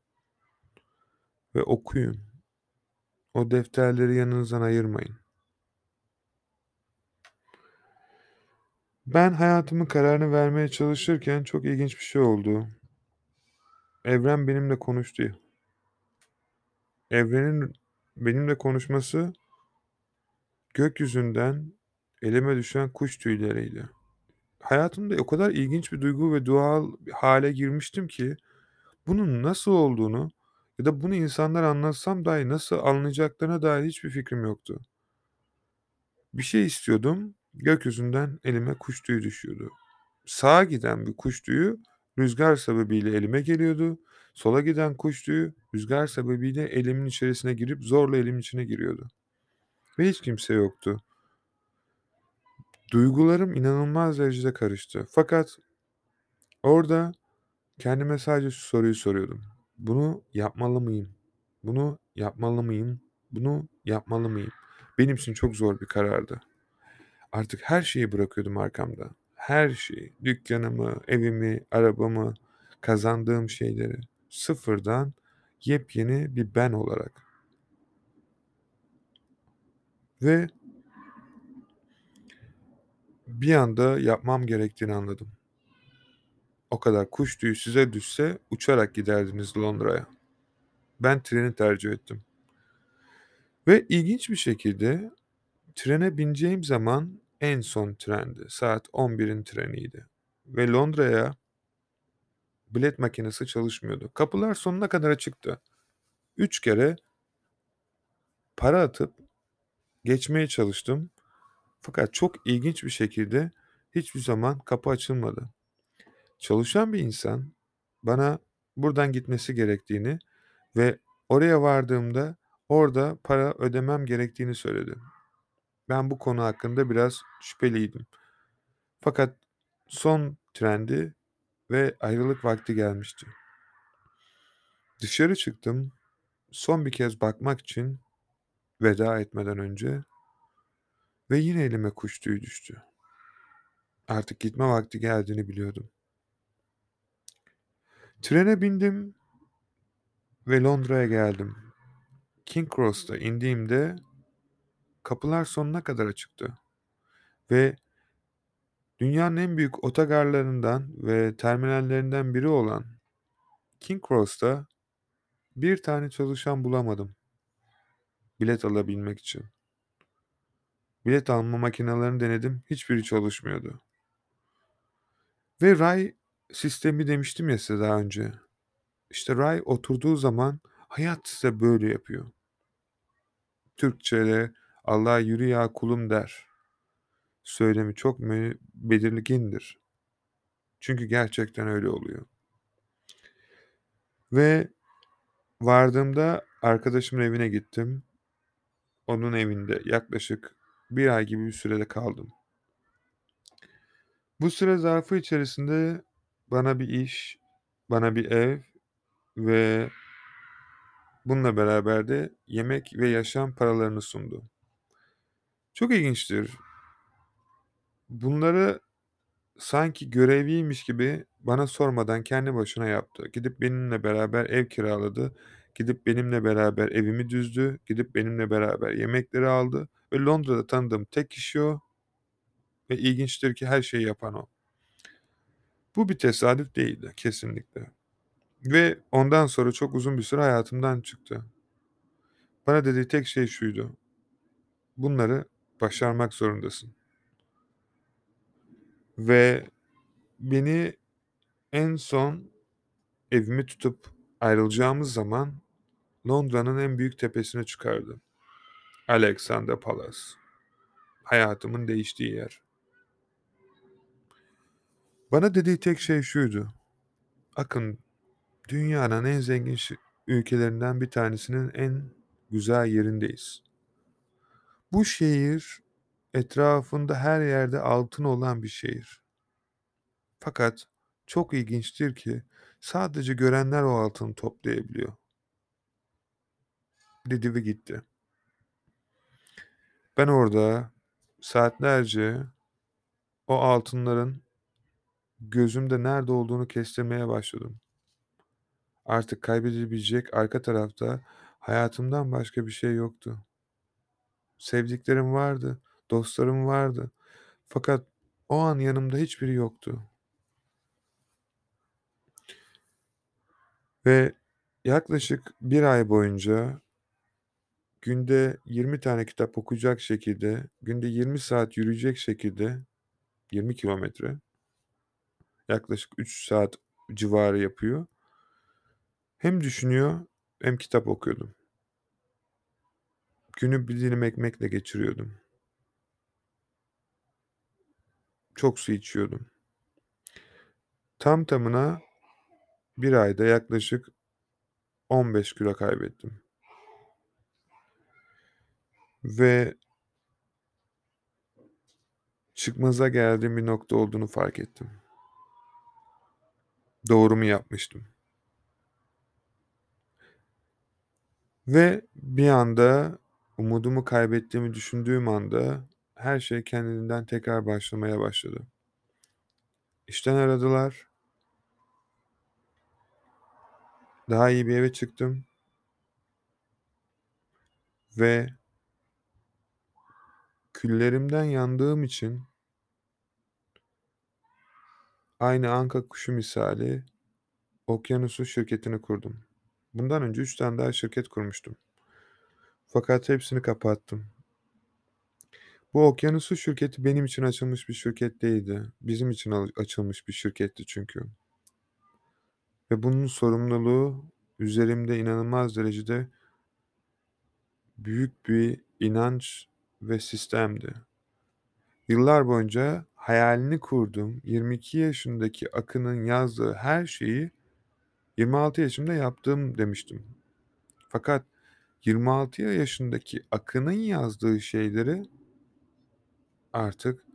ve okuyun. O defterleri yanınızdan ayırmayın. Ben hayatımın kararını vermeye çalışırken çok ilginç bir şey oldu. Evren benimle konuştu. Evrenin benimle konuşması gökyüzünden elime düşen kuş tüyleriydi. Hayatımda o kadar ilginç bir duygu ve doğal hale girmiştim ki bunun nasıl olduğunu ya da bunu insanlara anlatsam dahi nasıl anlayacaklarına dair hiçbir fikrim yoktu. Bir şey istiyordum, gökyüzünden elime kuş tüyü düşüyordu. Sağa giden bir kuş tüyü rüzgar sebebiyle elime geliyordu. Sola giden kuş tüyü rüzgar sebebiyle elimin içerisine girip zorla elimin içine giriyordu. Ve hiç kimse yoktu. Duygularım inanılmaz derecede karıştı. Fakat orada kendime sadece şu soruyu soruyordum. Bunu yapmalı mıyım? Bunu yapmalı mıyım? Bunu yapmalı mıyım? Benim için çok zor bir karardı. Artık her şeyi bırakıyordum arkamda. Her şeyi, dükkanımı, evimi, arabamı, kazandığım şeyleri sıfırdan yepyeni bir ben olarak. Ve bir anda yapmam gerektiğini anladım. O kadar kuş tüyü size düşse uçarak giderdiniz Londra'ya. Ben treni tercih ettim. Ve ilginç bir şekilde trene bineceğim zaman en son trendi. Saat 11'in treniydi. Ve Londra'ya bilet makinesi çalışmıyordu. Kapılar sonuna kadar açıktı. Üç kere para atıp geçmeye çalıştım. Fakat çok ilginç bir şekilde hiçbir zaman kapı açılmadı. Çalışan bir insan bana buradan gitmesi gerektiğini ve oraya vardığımda orada para ödemem gerektiğini söyledi. Ben bu konu hakkında biraz şüpheliydim. Fakat son trendi ve ayrılık vakti gelmişti. Dışarı çıktım. Son bir kez bakmak için veda etmeden önce ve yine elime kuş tüyü düştü. Artık gitme vakti geldiğini biliyordum. Trene bindim ve Londra'ya geldim. King Cross'ta indiğimde kapılar sonuna kadar açıktı. Ve dünyanın en büyük otogarlarından ve terminallerinden biri olan King Cross'ta bir tane çalışan bulamadım. Bilet alabilmek için. Bilet alma makinelerini denedim. Hiçbiri çalışmıyordu. Ve ray sistemi demiştim ya size daha önce. İşte ray oturduğu zaman hayat size böyle yapıyor. Türkçe'de Allah yürü ya kulum der. Söylemi çok belirgindir. Çünkü gerçekten öyle oluyor. Ve vardığımda arkadaşımın evine gittim. Onun evinde yaklaşık bir ay gibi bir sürede kaldım. Bu süre zarfı içerisinde bana bir iş, bana bir ev ve bununla beraber de yemek ve yaşam paralarını sundu. Çok ilginçtir. Bunları sanki görevliymiş gibi bana sormadan kendi başına yaptı. Gidip benimle beraber ev kiraladı. Gidip benimle beraber evimi düzdü, gidip benimle beraber yemekleri aldı ve Londra'da tanıdığım tek kişi o ve ilginçtir ki her şeyi yapan o. Bu bir tesadüf değildi kesinlikle ve ondan sonra çok uzun bir süre hayatımdan çıktı. Bana dediği tek şey şuydu: "Bunları başarmak zorundasın." Ve beni en son evimi tutup ayrılacağımız zaman Londra'nın en büyük tepesine çıkardı. Alexandra Palace. Hayatımın değiştiği yer. Bana dediği tek şey şuydu: "Akın, dünyanın en zengin ülkelerinden bir tanesinin en güzel yerindeyiz. Bu şehir etrafında her yerde altın olan bir şehir. Fakat çok ilginçtir ki sadece görenler o altını toplayabiliyor." Dedi ve gitti. Ben orada saatlerce o altınların gözümde nerede olduğunu kestirmeye başladım. Artık kaybedebilecek arka tarafta hayatımdan başka bir şey yoktu. Sevdiklerim vardı, dostlarım vardı. Fakat o an yanımda hiçbiri yoktu. Ve yaklaşık 1 ay boyunca günde 20 tane kitap okuyacak şekilde, günde 20 saat yürüyecek şekilde 20 kilometre yaklaşık 3 saat civarı yapıyor. Hem düşünüyor hem kitap okuyordum. Günü bir dilim ekmekle geçiriyordum. Çok su içiyordum. Tam tamına 1 ayda yaklaşık 15 kilo kaybettim. Ve çıkmaza geldiğim bir nokta olduğunu fark ettim. Doğru mu yapmıştım? Ve bir anda umudumu kaybettiğimi düşündüğüm anda her şey kendiliğinden tekrar başlamaya başladı. İşten aradılar. Daha iyi bir eve çıktım. Ve küllerimden yandığım için aynı anka kuşu misali Okyanusu şirketini kurdum. Bundan önce 3 tane daha şirket kurmuştum. Fakat hepsini kapattım. Bu Okyanusu şirketi benim için açılmış bir şirket değildi. Bizim için açılmış bir şirketti çünkü. Ve bunun sorumluluğu üzerimde inanılmaz derecede büyük bir inanç ve sistemdi. Yıllar boyunca hayalini kurduğum 22 yaşındaki Akın'ın yazdığı her şeyi 26 yaşımda yaptım demiştim. Fakat 26 yaşındaki Akın'ın yazdığı şeyleri artık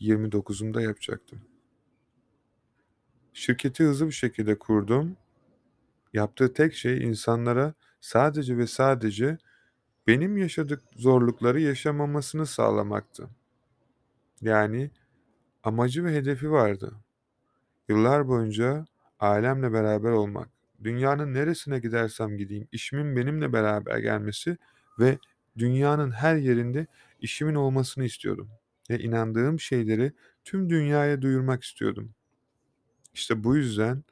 29'umda yapacaktım. Şirketi hızlı bir şekilde kurdum. Yaptığı tek şey insanlara sadece ve sadece benim yaşadık zorlukları yaşamamasını sağlamaktı. Yani amacı ve hedefi vardı. Yıllar boyunca ailemle beraber olmak, dünyanın neresine gidersem gideyim işimin benimle beraber gelmesi ve dünyanın her yerinde işimin olmasını istiyordum ve inandığım şeyleri tüm dünyaya duyurmak istiyordum. İşte bu yüzden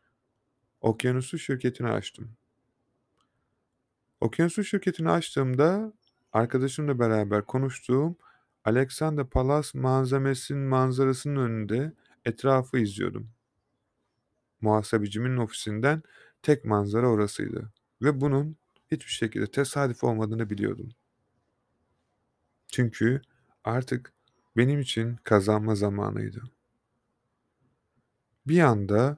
Okyanusu şirketini açtım. Okyanusu şirketini açtığımda arkadaşımla beraber konuştuğum Alexandra Palace malzemesinin manzarasının önünde etrafı izliyordum. Muhasebecimin ofisinden tek manzara orasıydı ve bunun hiçbir şekilde tesadüf olmadığını biliyordum. Çünkü artık benim için kazanma zamanıydı. Bir anda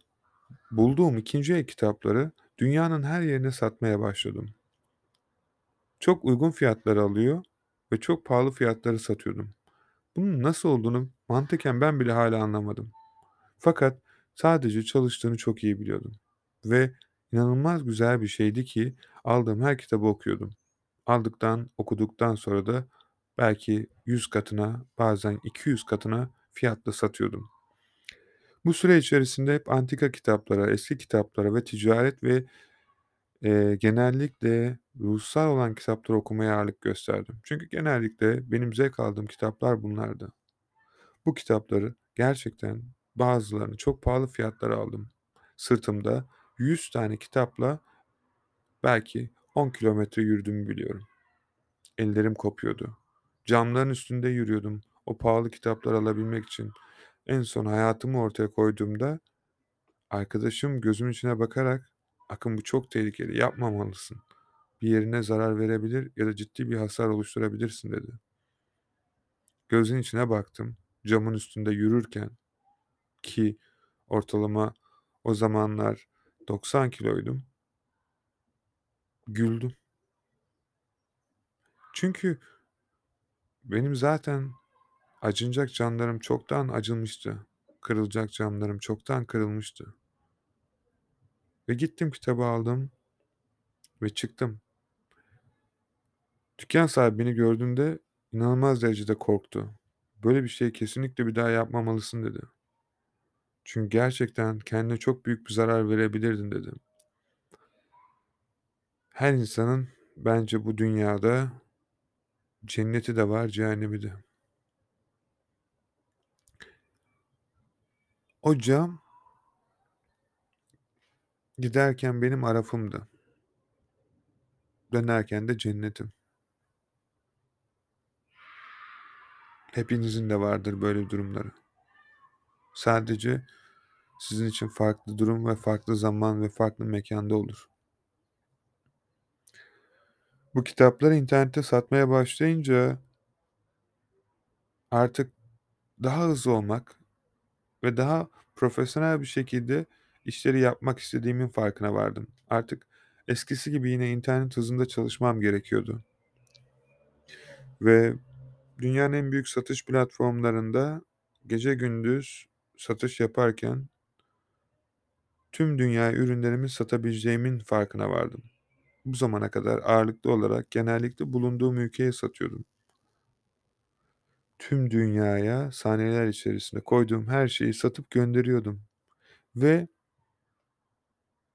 bulduğum ikinci el kitapları dünyanın her yerine satmaya başladım. Çok uygun fiyatlara alıyor ve çok pahalı fiyatlara satıyordum. Bunun nasıl olduğunu mantıken ben bile hala anlamadım. Fakat sadece çalıştığını çok iyi biliyordum ve inanılmaz güzel bir şeydi ki aldığım her kitabı okuyordum. Aldıktan, okuduktan sonra da belki 100 katına, bazen 200 katına fiyatla satıyordum. Bu süre içerisinde hep antika kitaplara, eski kitaplara ve ticaret ve Eee, genellikle ruhsal olan kitapları okumaya ağırlık gösterdim. Çünkü genellikle benim zevk aldığım kitaplar bunlardı. Bu kitapları gerçekten bazılarını çok pahalı fiyatlara aldım. Sırtımda 100 tane kitapla belki 10 kilometre yürüdüğümü biliyorum. Ellerim kopuyordu. Camların üstünde yürüyordum o pahalı kitapları alabilmek için. En son hayatımı ortaya koyduğumda arkadaşım gözümün içine bakarak "Akın bu çok tehlikeli, yapmamalısın. Bir yerine zarar verebilir ya da ciddi bir hasar oluşturabilirsin." dedi. Gözünün içine baktım. Camın üstünde yürürken ki ortalama o zamanlar 90 kiloydum. Güldüm. Çünkü benim zaten acınacak canlarım çoktan acınmıştı. Kırılacak camlarım çoktan kırılmıştı. Ve gittim kitabı aldım ve çıktım. Dükkân sahibi beni gördüğünde inanılmaz derecede korktu. "Böyle bir şeyi kesinlikle bir daha yapmamalısın." dedi. "Çünkü gerçekten kendine çok büyük bir zarar verebilirdin." dedi. Her insanın bence bu dünyada cenneti de var, cehennemi de. O cam giderken benim Araf'ımdı. Dönerken de cennetim. Hepinizin de vardır böyle durumları. Sadece sizin için farklı durum ve farklı zaman ve farklı mekânda olur. Bu kitapları internette satmaya başlayınca artık daha hızlı olmak ve daha profesyonel bir şekilde işleri yapmak istediğimin farkına vardım. Artık eskisi gibi yine internet hızında çalışmam gerekiyordu. Ve dünyanın en büyük satış platformlarında gece gündüz satış yaparken tüm dünyaya ürünlerimi satabileceğimin farkına vardım. Bu zamana kadar ağırlıklı olarak genellikle bulunduğum ülkeye satıyordum. Tüm dünyaya saniyeler içerisinde koyduğum her şeyi satıp gönderiyordum ve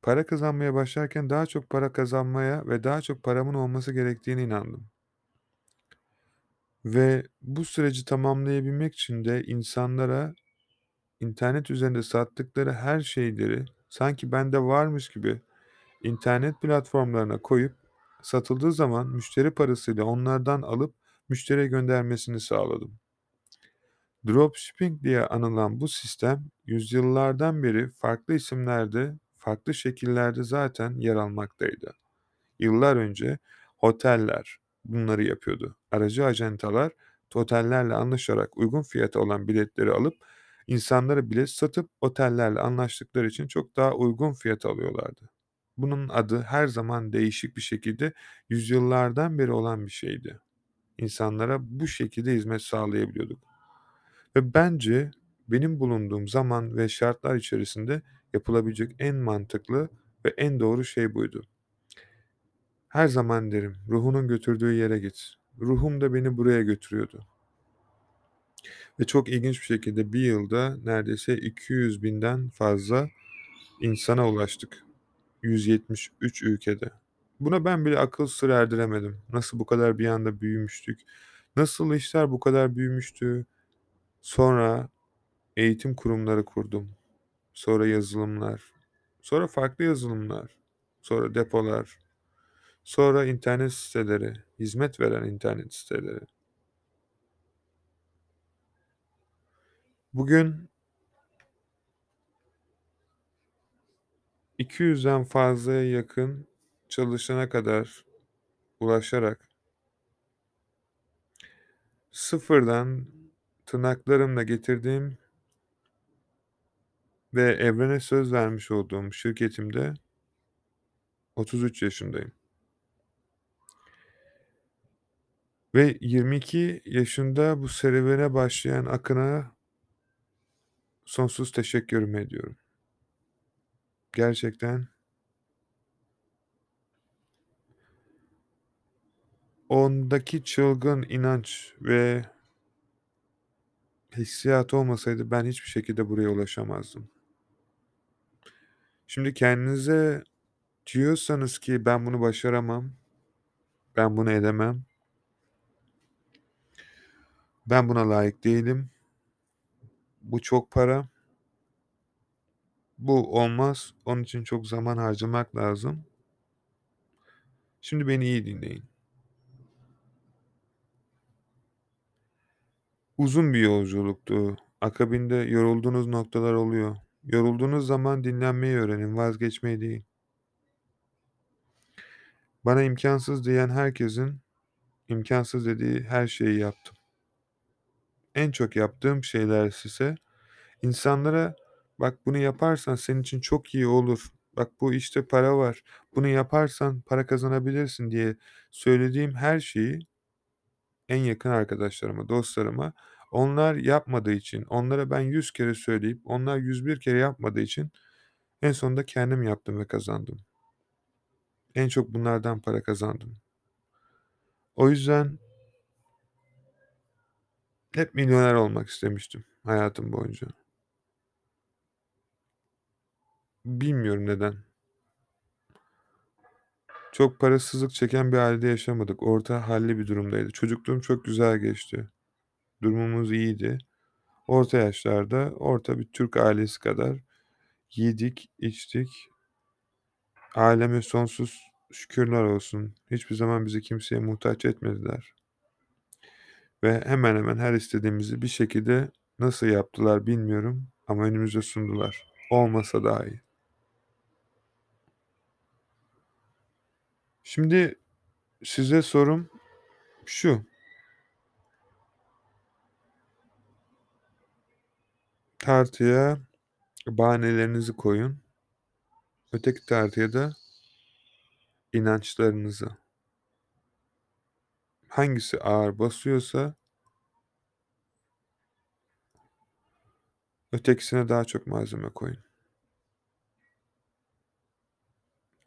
para kazanmaya başlarken daha çok para kazanmaya ve daha çok paramın olması gerektiğine inandım. Ve bu süreci tamamlayabilmek için de insanlara internet üzerinde sattıkları her şeyleri sanki bende varmış gibi internet platformlarına koyup satıldığı zaman müşteri parasıyla onlardan alıp müşteriye göndermesini sağladım. Dropshipping diye anılan bu sistem yüzyıllardan beri farklı isimlerde, farklı şekillerde zaten yer almaktaydı. Yıllar önce oteller bunları yapıyordu. Aracı acentalar otellerle anlaşarak uygun fiyata olan biletleri alıp insanlara bilet satıp otellerle anlaştıkları için çok daha uygun fiyata alıyorlardı. Bunun adı her zaman değişik bir şekilde yüzyıllardan beri olan bir şeydi. İnsanlara bu şekilde hizmet sağlayabiliyorduk. Ve bence benim bulunduğum zaman ve şartlar içerisinde yapılabilecek en mantıklı ve en doğru şey buydu. Her zaman derim, ruhunun götürdüğü yere git. Ruhum da beni buraya götürüyordu. Ve çok ilginç bir şekilde bir yılda neredeyse 200 binden fazla insana ulaştık. 173 ülkede. Buna ben bile akıl sır erdiremedim. Nasıl bu kadar bir anda büyümüştük? Nasıl işler bu kadar büyümüştü? Sonra eğitim kurumları kurdum. Sonra yazılımlar. Sonra farklı yazılımlar. Sonra depolar. Sonra internet siteleri, hizmet veren internet siteleri. Bugün 200'den fazlaya yakın çalışana kadar ulaşarak sıfırdan tırnaklarımla getirdiğim ve evrene söz vermiş olduğum şirketimde 33 yaşındayım. Ve 22 yaşında bu serüvene başlayan Akın'a sonsuz teşekkürümü ediyorum. Gerçekten ondaki çılgın inanç ve hissiyat olmasaydı ben hiçbir şekilde buraya ulaşamazdım. Şimdi kendinize Diyorsanız ki ben bunu başaramam, ben bunu edemem, ben buna layık değilim, bu çok para, bu olmaz, onun için çok zaman harcamak lazım. Şimdi beni iyi dinleyin. Uzun bir yolculuktu. Akabinde yorulduğunuz noktalar oluyor. Yorulduğunuz zaman dinlenmeyi öğrenin, vazgeçmeyi değil. Bana imkansız diyen herkesin imkansız dediği her şeyi yaptım. En çok yaptığım şeyler size insanlara bak bunu yaparsan senin için çok iyi olur. Bak bu işte para var. Bunu yaparsan para kazanabilirsin diye söylediğim her şeyi en yakın arkadaşlarıma, dostlarıma onlar yapmadığı için, onlara ben 100 kere söyleyip onlar 101 kere yapmadığı için en sonunda kendim yaptım ve kazandım. En çok bunlardan para kazandım. O yüzden hep milyoner olmak istemiştim hayatım boyunca. Bilmiyorum neden. Çok parasızlık çeken bir ailede yaşamadık. Orta halli bir durumdaydı. Çocukluğum çok güzel geçti. Durumumuz iyiydi. Orta yaşlarda, orta bir Türk ailesi kadar yedik, içtik. Aileme sonsuz şükürler olsun. Hiçbir zaman bizi kimseye muhtaç etmediler. Ve hemen hemen her istediğimizi bir şekilde nasıl yaptılar bilmiyorum ama önümüze sundular. Olmasa dahi. Şimdi size sorum şu. Tartıya bahanelerinizi koyun. Öteki tartıya da inançlarınızı. Hangisi ağır basıyorsa ötekisine daha çok malzeme koyun.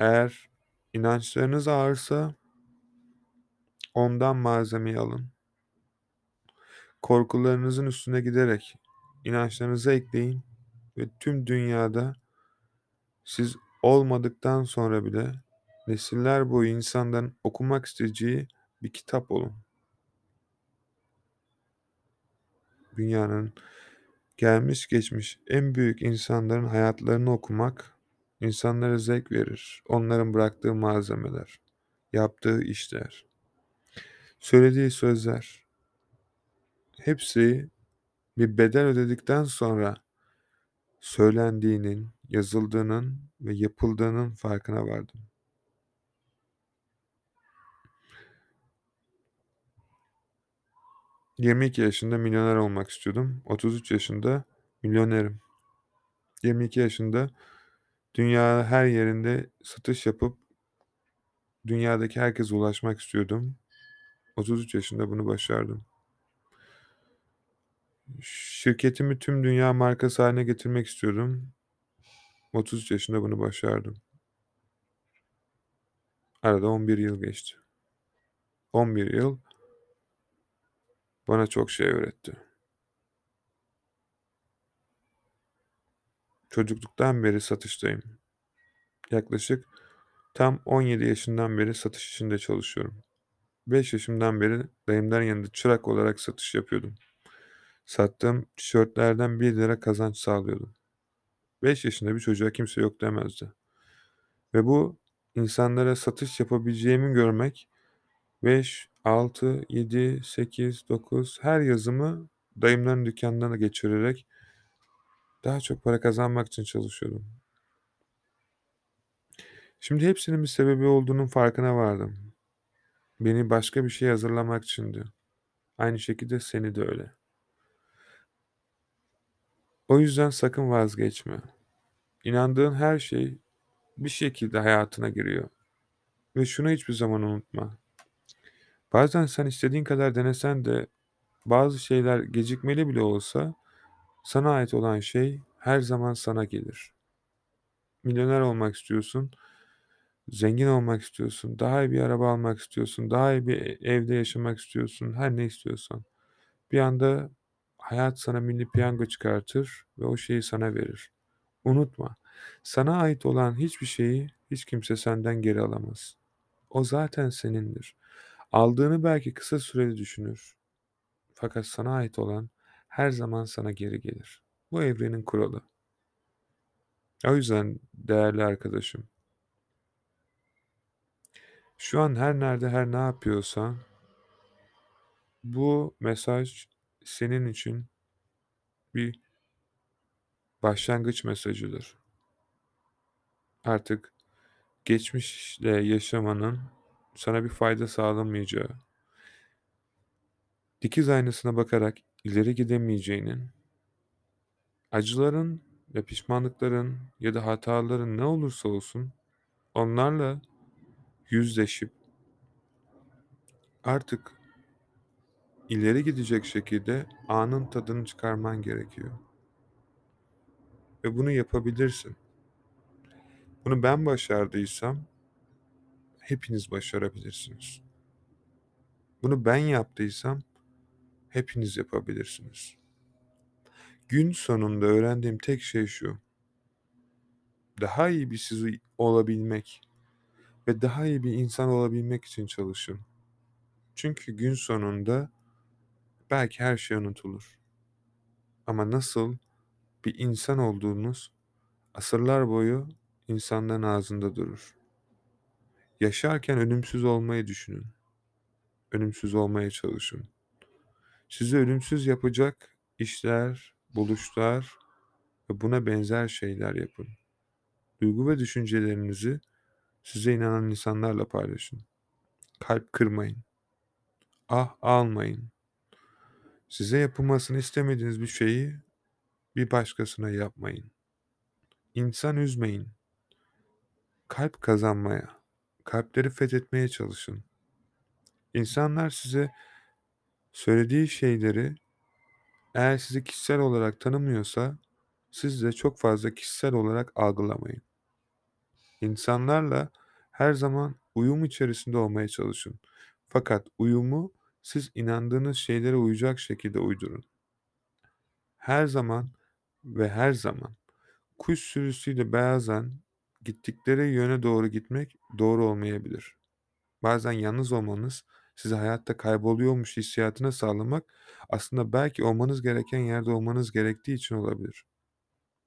Eğer inançlarınız ağırsa ondan malzemeyi alın. Korkularınızın üstüne giderek inançlarınızı ekleyin ve tüm dünyada siz olmadıktan sonra bile nesiller boyu insanların okumak isteyeceği bir kitap olun. Dünyanın gelmiş geçmiş en büyük insanların hayatlarını okumak insanlara zevk verir. Onların bıraktığı malzemeler, yaptığı işler, söylediği sözler hepsi bir bedel ödedikten sonra söylendiğinin, yazıldığının ve yapıldığının farkına vardım. ...22 yaşında milyoner olmak istiyordum. 33 yaşında milyonerim. 22 yaşında dünya her yerinde satış yapıp dünyadaki herkese ulaşmak istiyordum. 33 yaşında bunu başardım. Şirketimi tüm dünya markası haline getirmek istiyordum. 33 yaşında bunu başardım. Arada 11 yıl geçti. 11 yıl bana çok şey öğretti. Çocukluktan beri satıştayım. Yaklaşık tam 17 yaşından beri satış işinde çalışıyorum. 5 yaşımdan beri dayımların yanında çırak olarak satış yapıyordum. Sattığım tişörtlerden 1 lira kazanç sağlıyordum. 5 yaşında bir çocuğa kimse yok demezdi. Ve bu insanlara satış yapabileceğimi görmek 5, 6, 7, 8, 9 her yazımı dayımların dükkanlarına geçirerek daha çok para kazanmak için çalışıyordum. Şimdi hepsinin bir sebebi olduğunun farkına vardım. Beni başka bir şey hazırlamak içindi. Aynı şekilde seni de öyle. O yüzden sakın vazgeçme. İnandığın her şey bir şekilde hayatına giriyor. Ve şunu hiçbir zaman unutma. Bazen sen istediğin kadar denesen de bazı şeyler gecikmeli bile olsa sana ait olan şey her zaman sana gelir. Milyoner olmak istiyorsun, zengin olmak istiyorsun, daha iyi bir araba almak istiyorsun, daha iyi bir evde yaşamak istiyorsun, her ne istiyorsan. Bir anda hayat sana milli piyango çıkartır ve o şeyi sana verir. Unutma, sana ait olan hiçbir şeyi hiç kimse senden geri alamaz. O zaten senindir. Aldığını belki kısa süreli düşünür. Fakat sana ait olan her zaman sana geri gelir. Bu evrenin kuralı. O yüzden değerli arkadaşım, şu an her nerede her ne yapıyorsan bu mesaj senin için bir başlangıç mesajıdır. Artık geçmişle yaşamanın sana bir fayda sağlamayacağı, dikiz aynasına bakarak ileri gidemeyeceğinin, acıların ve pişmanlıkların ya da hataların ne olursa olsun onlarla yüzleşip artık ileri gidecek şekilde anın tadını çıkarman gerekiyor. Ve bunu yapabilirsin. Bunu ben başardıysam hepiniz başarabilirsiniz. Bunu ben yaptıysam hepiniz yapabilirsiniz. Gün sonunda öğrendiğim tek şey şu. Daha iyi bir siz olabilmek ve daha iyi bir insan olabilmek için çalışın. Çünkü gün sonunda belki her şey unutulur. Ama nasıl bir insan olduğunuz asırlar boyu insanların ağzında durur. Yaşarken ölümsüz olmayı düşünün. Ölümsüz olmaya çalışın. Sizi ölümsüz yapacak işler, buluşlar ve buna benzer şeyler yapın. Duygu ve düşüncelerinizi size inanan insanlarla paylaşın. Kalp kırmayın. Ah almayın. Size yapılmasını istemediğiniz bir şeyi bir başkasına yapmayın. İnsan üzmeyin. Kalp kazanmaya, kalpleri fethetmeye çalışın. İnsanlar size söylediği şeyleri eğer sizi kişisel olarak tanımıyorsa siz de çok fazla kişisel olarak algılamayın. İnsanlarla her zaman uyum içerisinde olmaya çalışın. Fakat uyumu siz inandığınız şeylere uyacak şekilde uydurun. Her zaman ve her zaman kuş sürüsüyle bazen gittikleri yöne doğru gitmek doğru olmayabilir. Bazen yalnız olmanız sizi hayatta kayboluyormuş hissiyatına sağlamak aslında belki olmanız gereken yerde olmanız gerektiği için olabilir.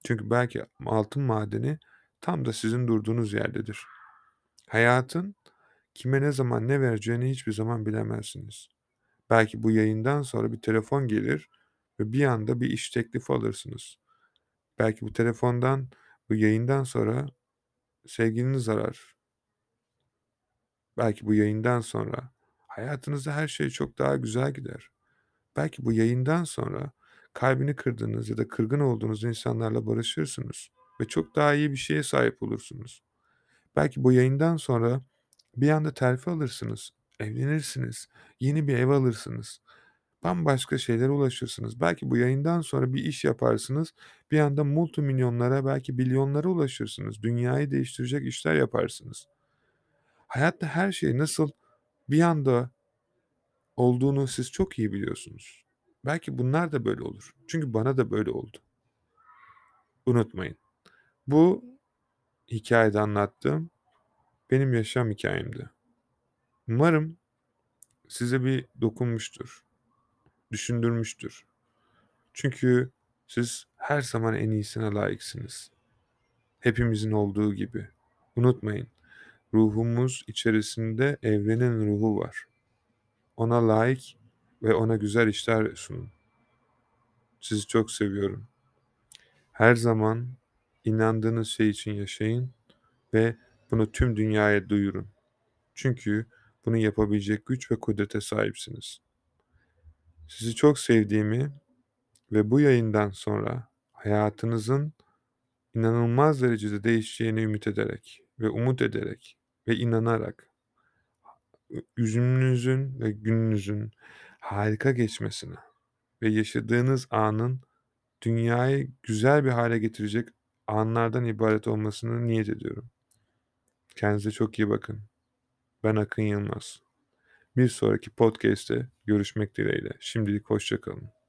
Çünkü belki altın madeni tam da sizin durduğunuz yerdedir. Hayatın kime ne zaman ne vereceğini hiçbir zaman bilemezsiniz. Belki bu yayından sonra bir telefon gelir ve bir anda bir iş teklifi alırsınız. Belki bu telefondan, bu yayından sonra sevgiliniz arar. Belki bu yayından sonra hayatınızda her şey çok daha güzel gider. Belki bu yayından sonra kalbini kırdığınız ya da kırgın olduğunuz insanlarla barışırsınız ve çok daha iyi bir şeye sahip olursunuz. Belki bu yayından sonra bir anda terfi alırsınız, evlenirsiniz, yeni bir ev alırsınız. Bambaşka şeylere ulaşırsınız. Belki bu yayından sonra bir iş yaparsınız. Bir anda multimilyonlara belki milyonlara ulaşırsınız. Dünyayı değiştirecek işler yaparsınız. Hayatta her şey nasıl bir anda olduğunu siz çok iyi biliyorsunuz. Belki bunlar da böyle olur. Çünkü bana da böyle oldu. Unutmayın. Bu hikayede anlattığım benim yaşam hikayemdi. Umarım size bir dokunmuştur, düşündürmüştür. Çünkü siz her zaman en iyisine layıksınız. Hepimizin olduğu gibi. Unutmayın, ruhumuz içerisinde evrenin ruhu var. Ona layık ve ona güzel işler sunun. Sizi çok seviyorum. Her zaman inandığınız şey için yaşayın ve bunu tüm dünyaya duyurun. Çünkü bunu yapabilecek güç ve kudrete sahipsiniz. Sizi çok sevdiğimi ve bu yayından sonra hayatınızın inanılmaz derecede değişeceğini ümit ederek ve umut ederek ve inanarak üzümünüzün ve gününüzün harika geçmesini ve yaşadığınız anın dünyayı güzel bir hale getirecek anlardan ibaret olmasını niyet ediyorum. Kendinize çok iyi bakın. Ben Akın Yılmaz. Bir sonraki podcast'te görüşmek dileğiyle. Şimdilik hoşçakalın.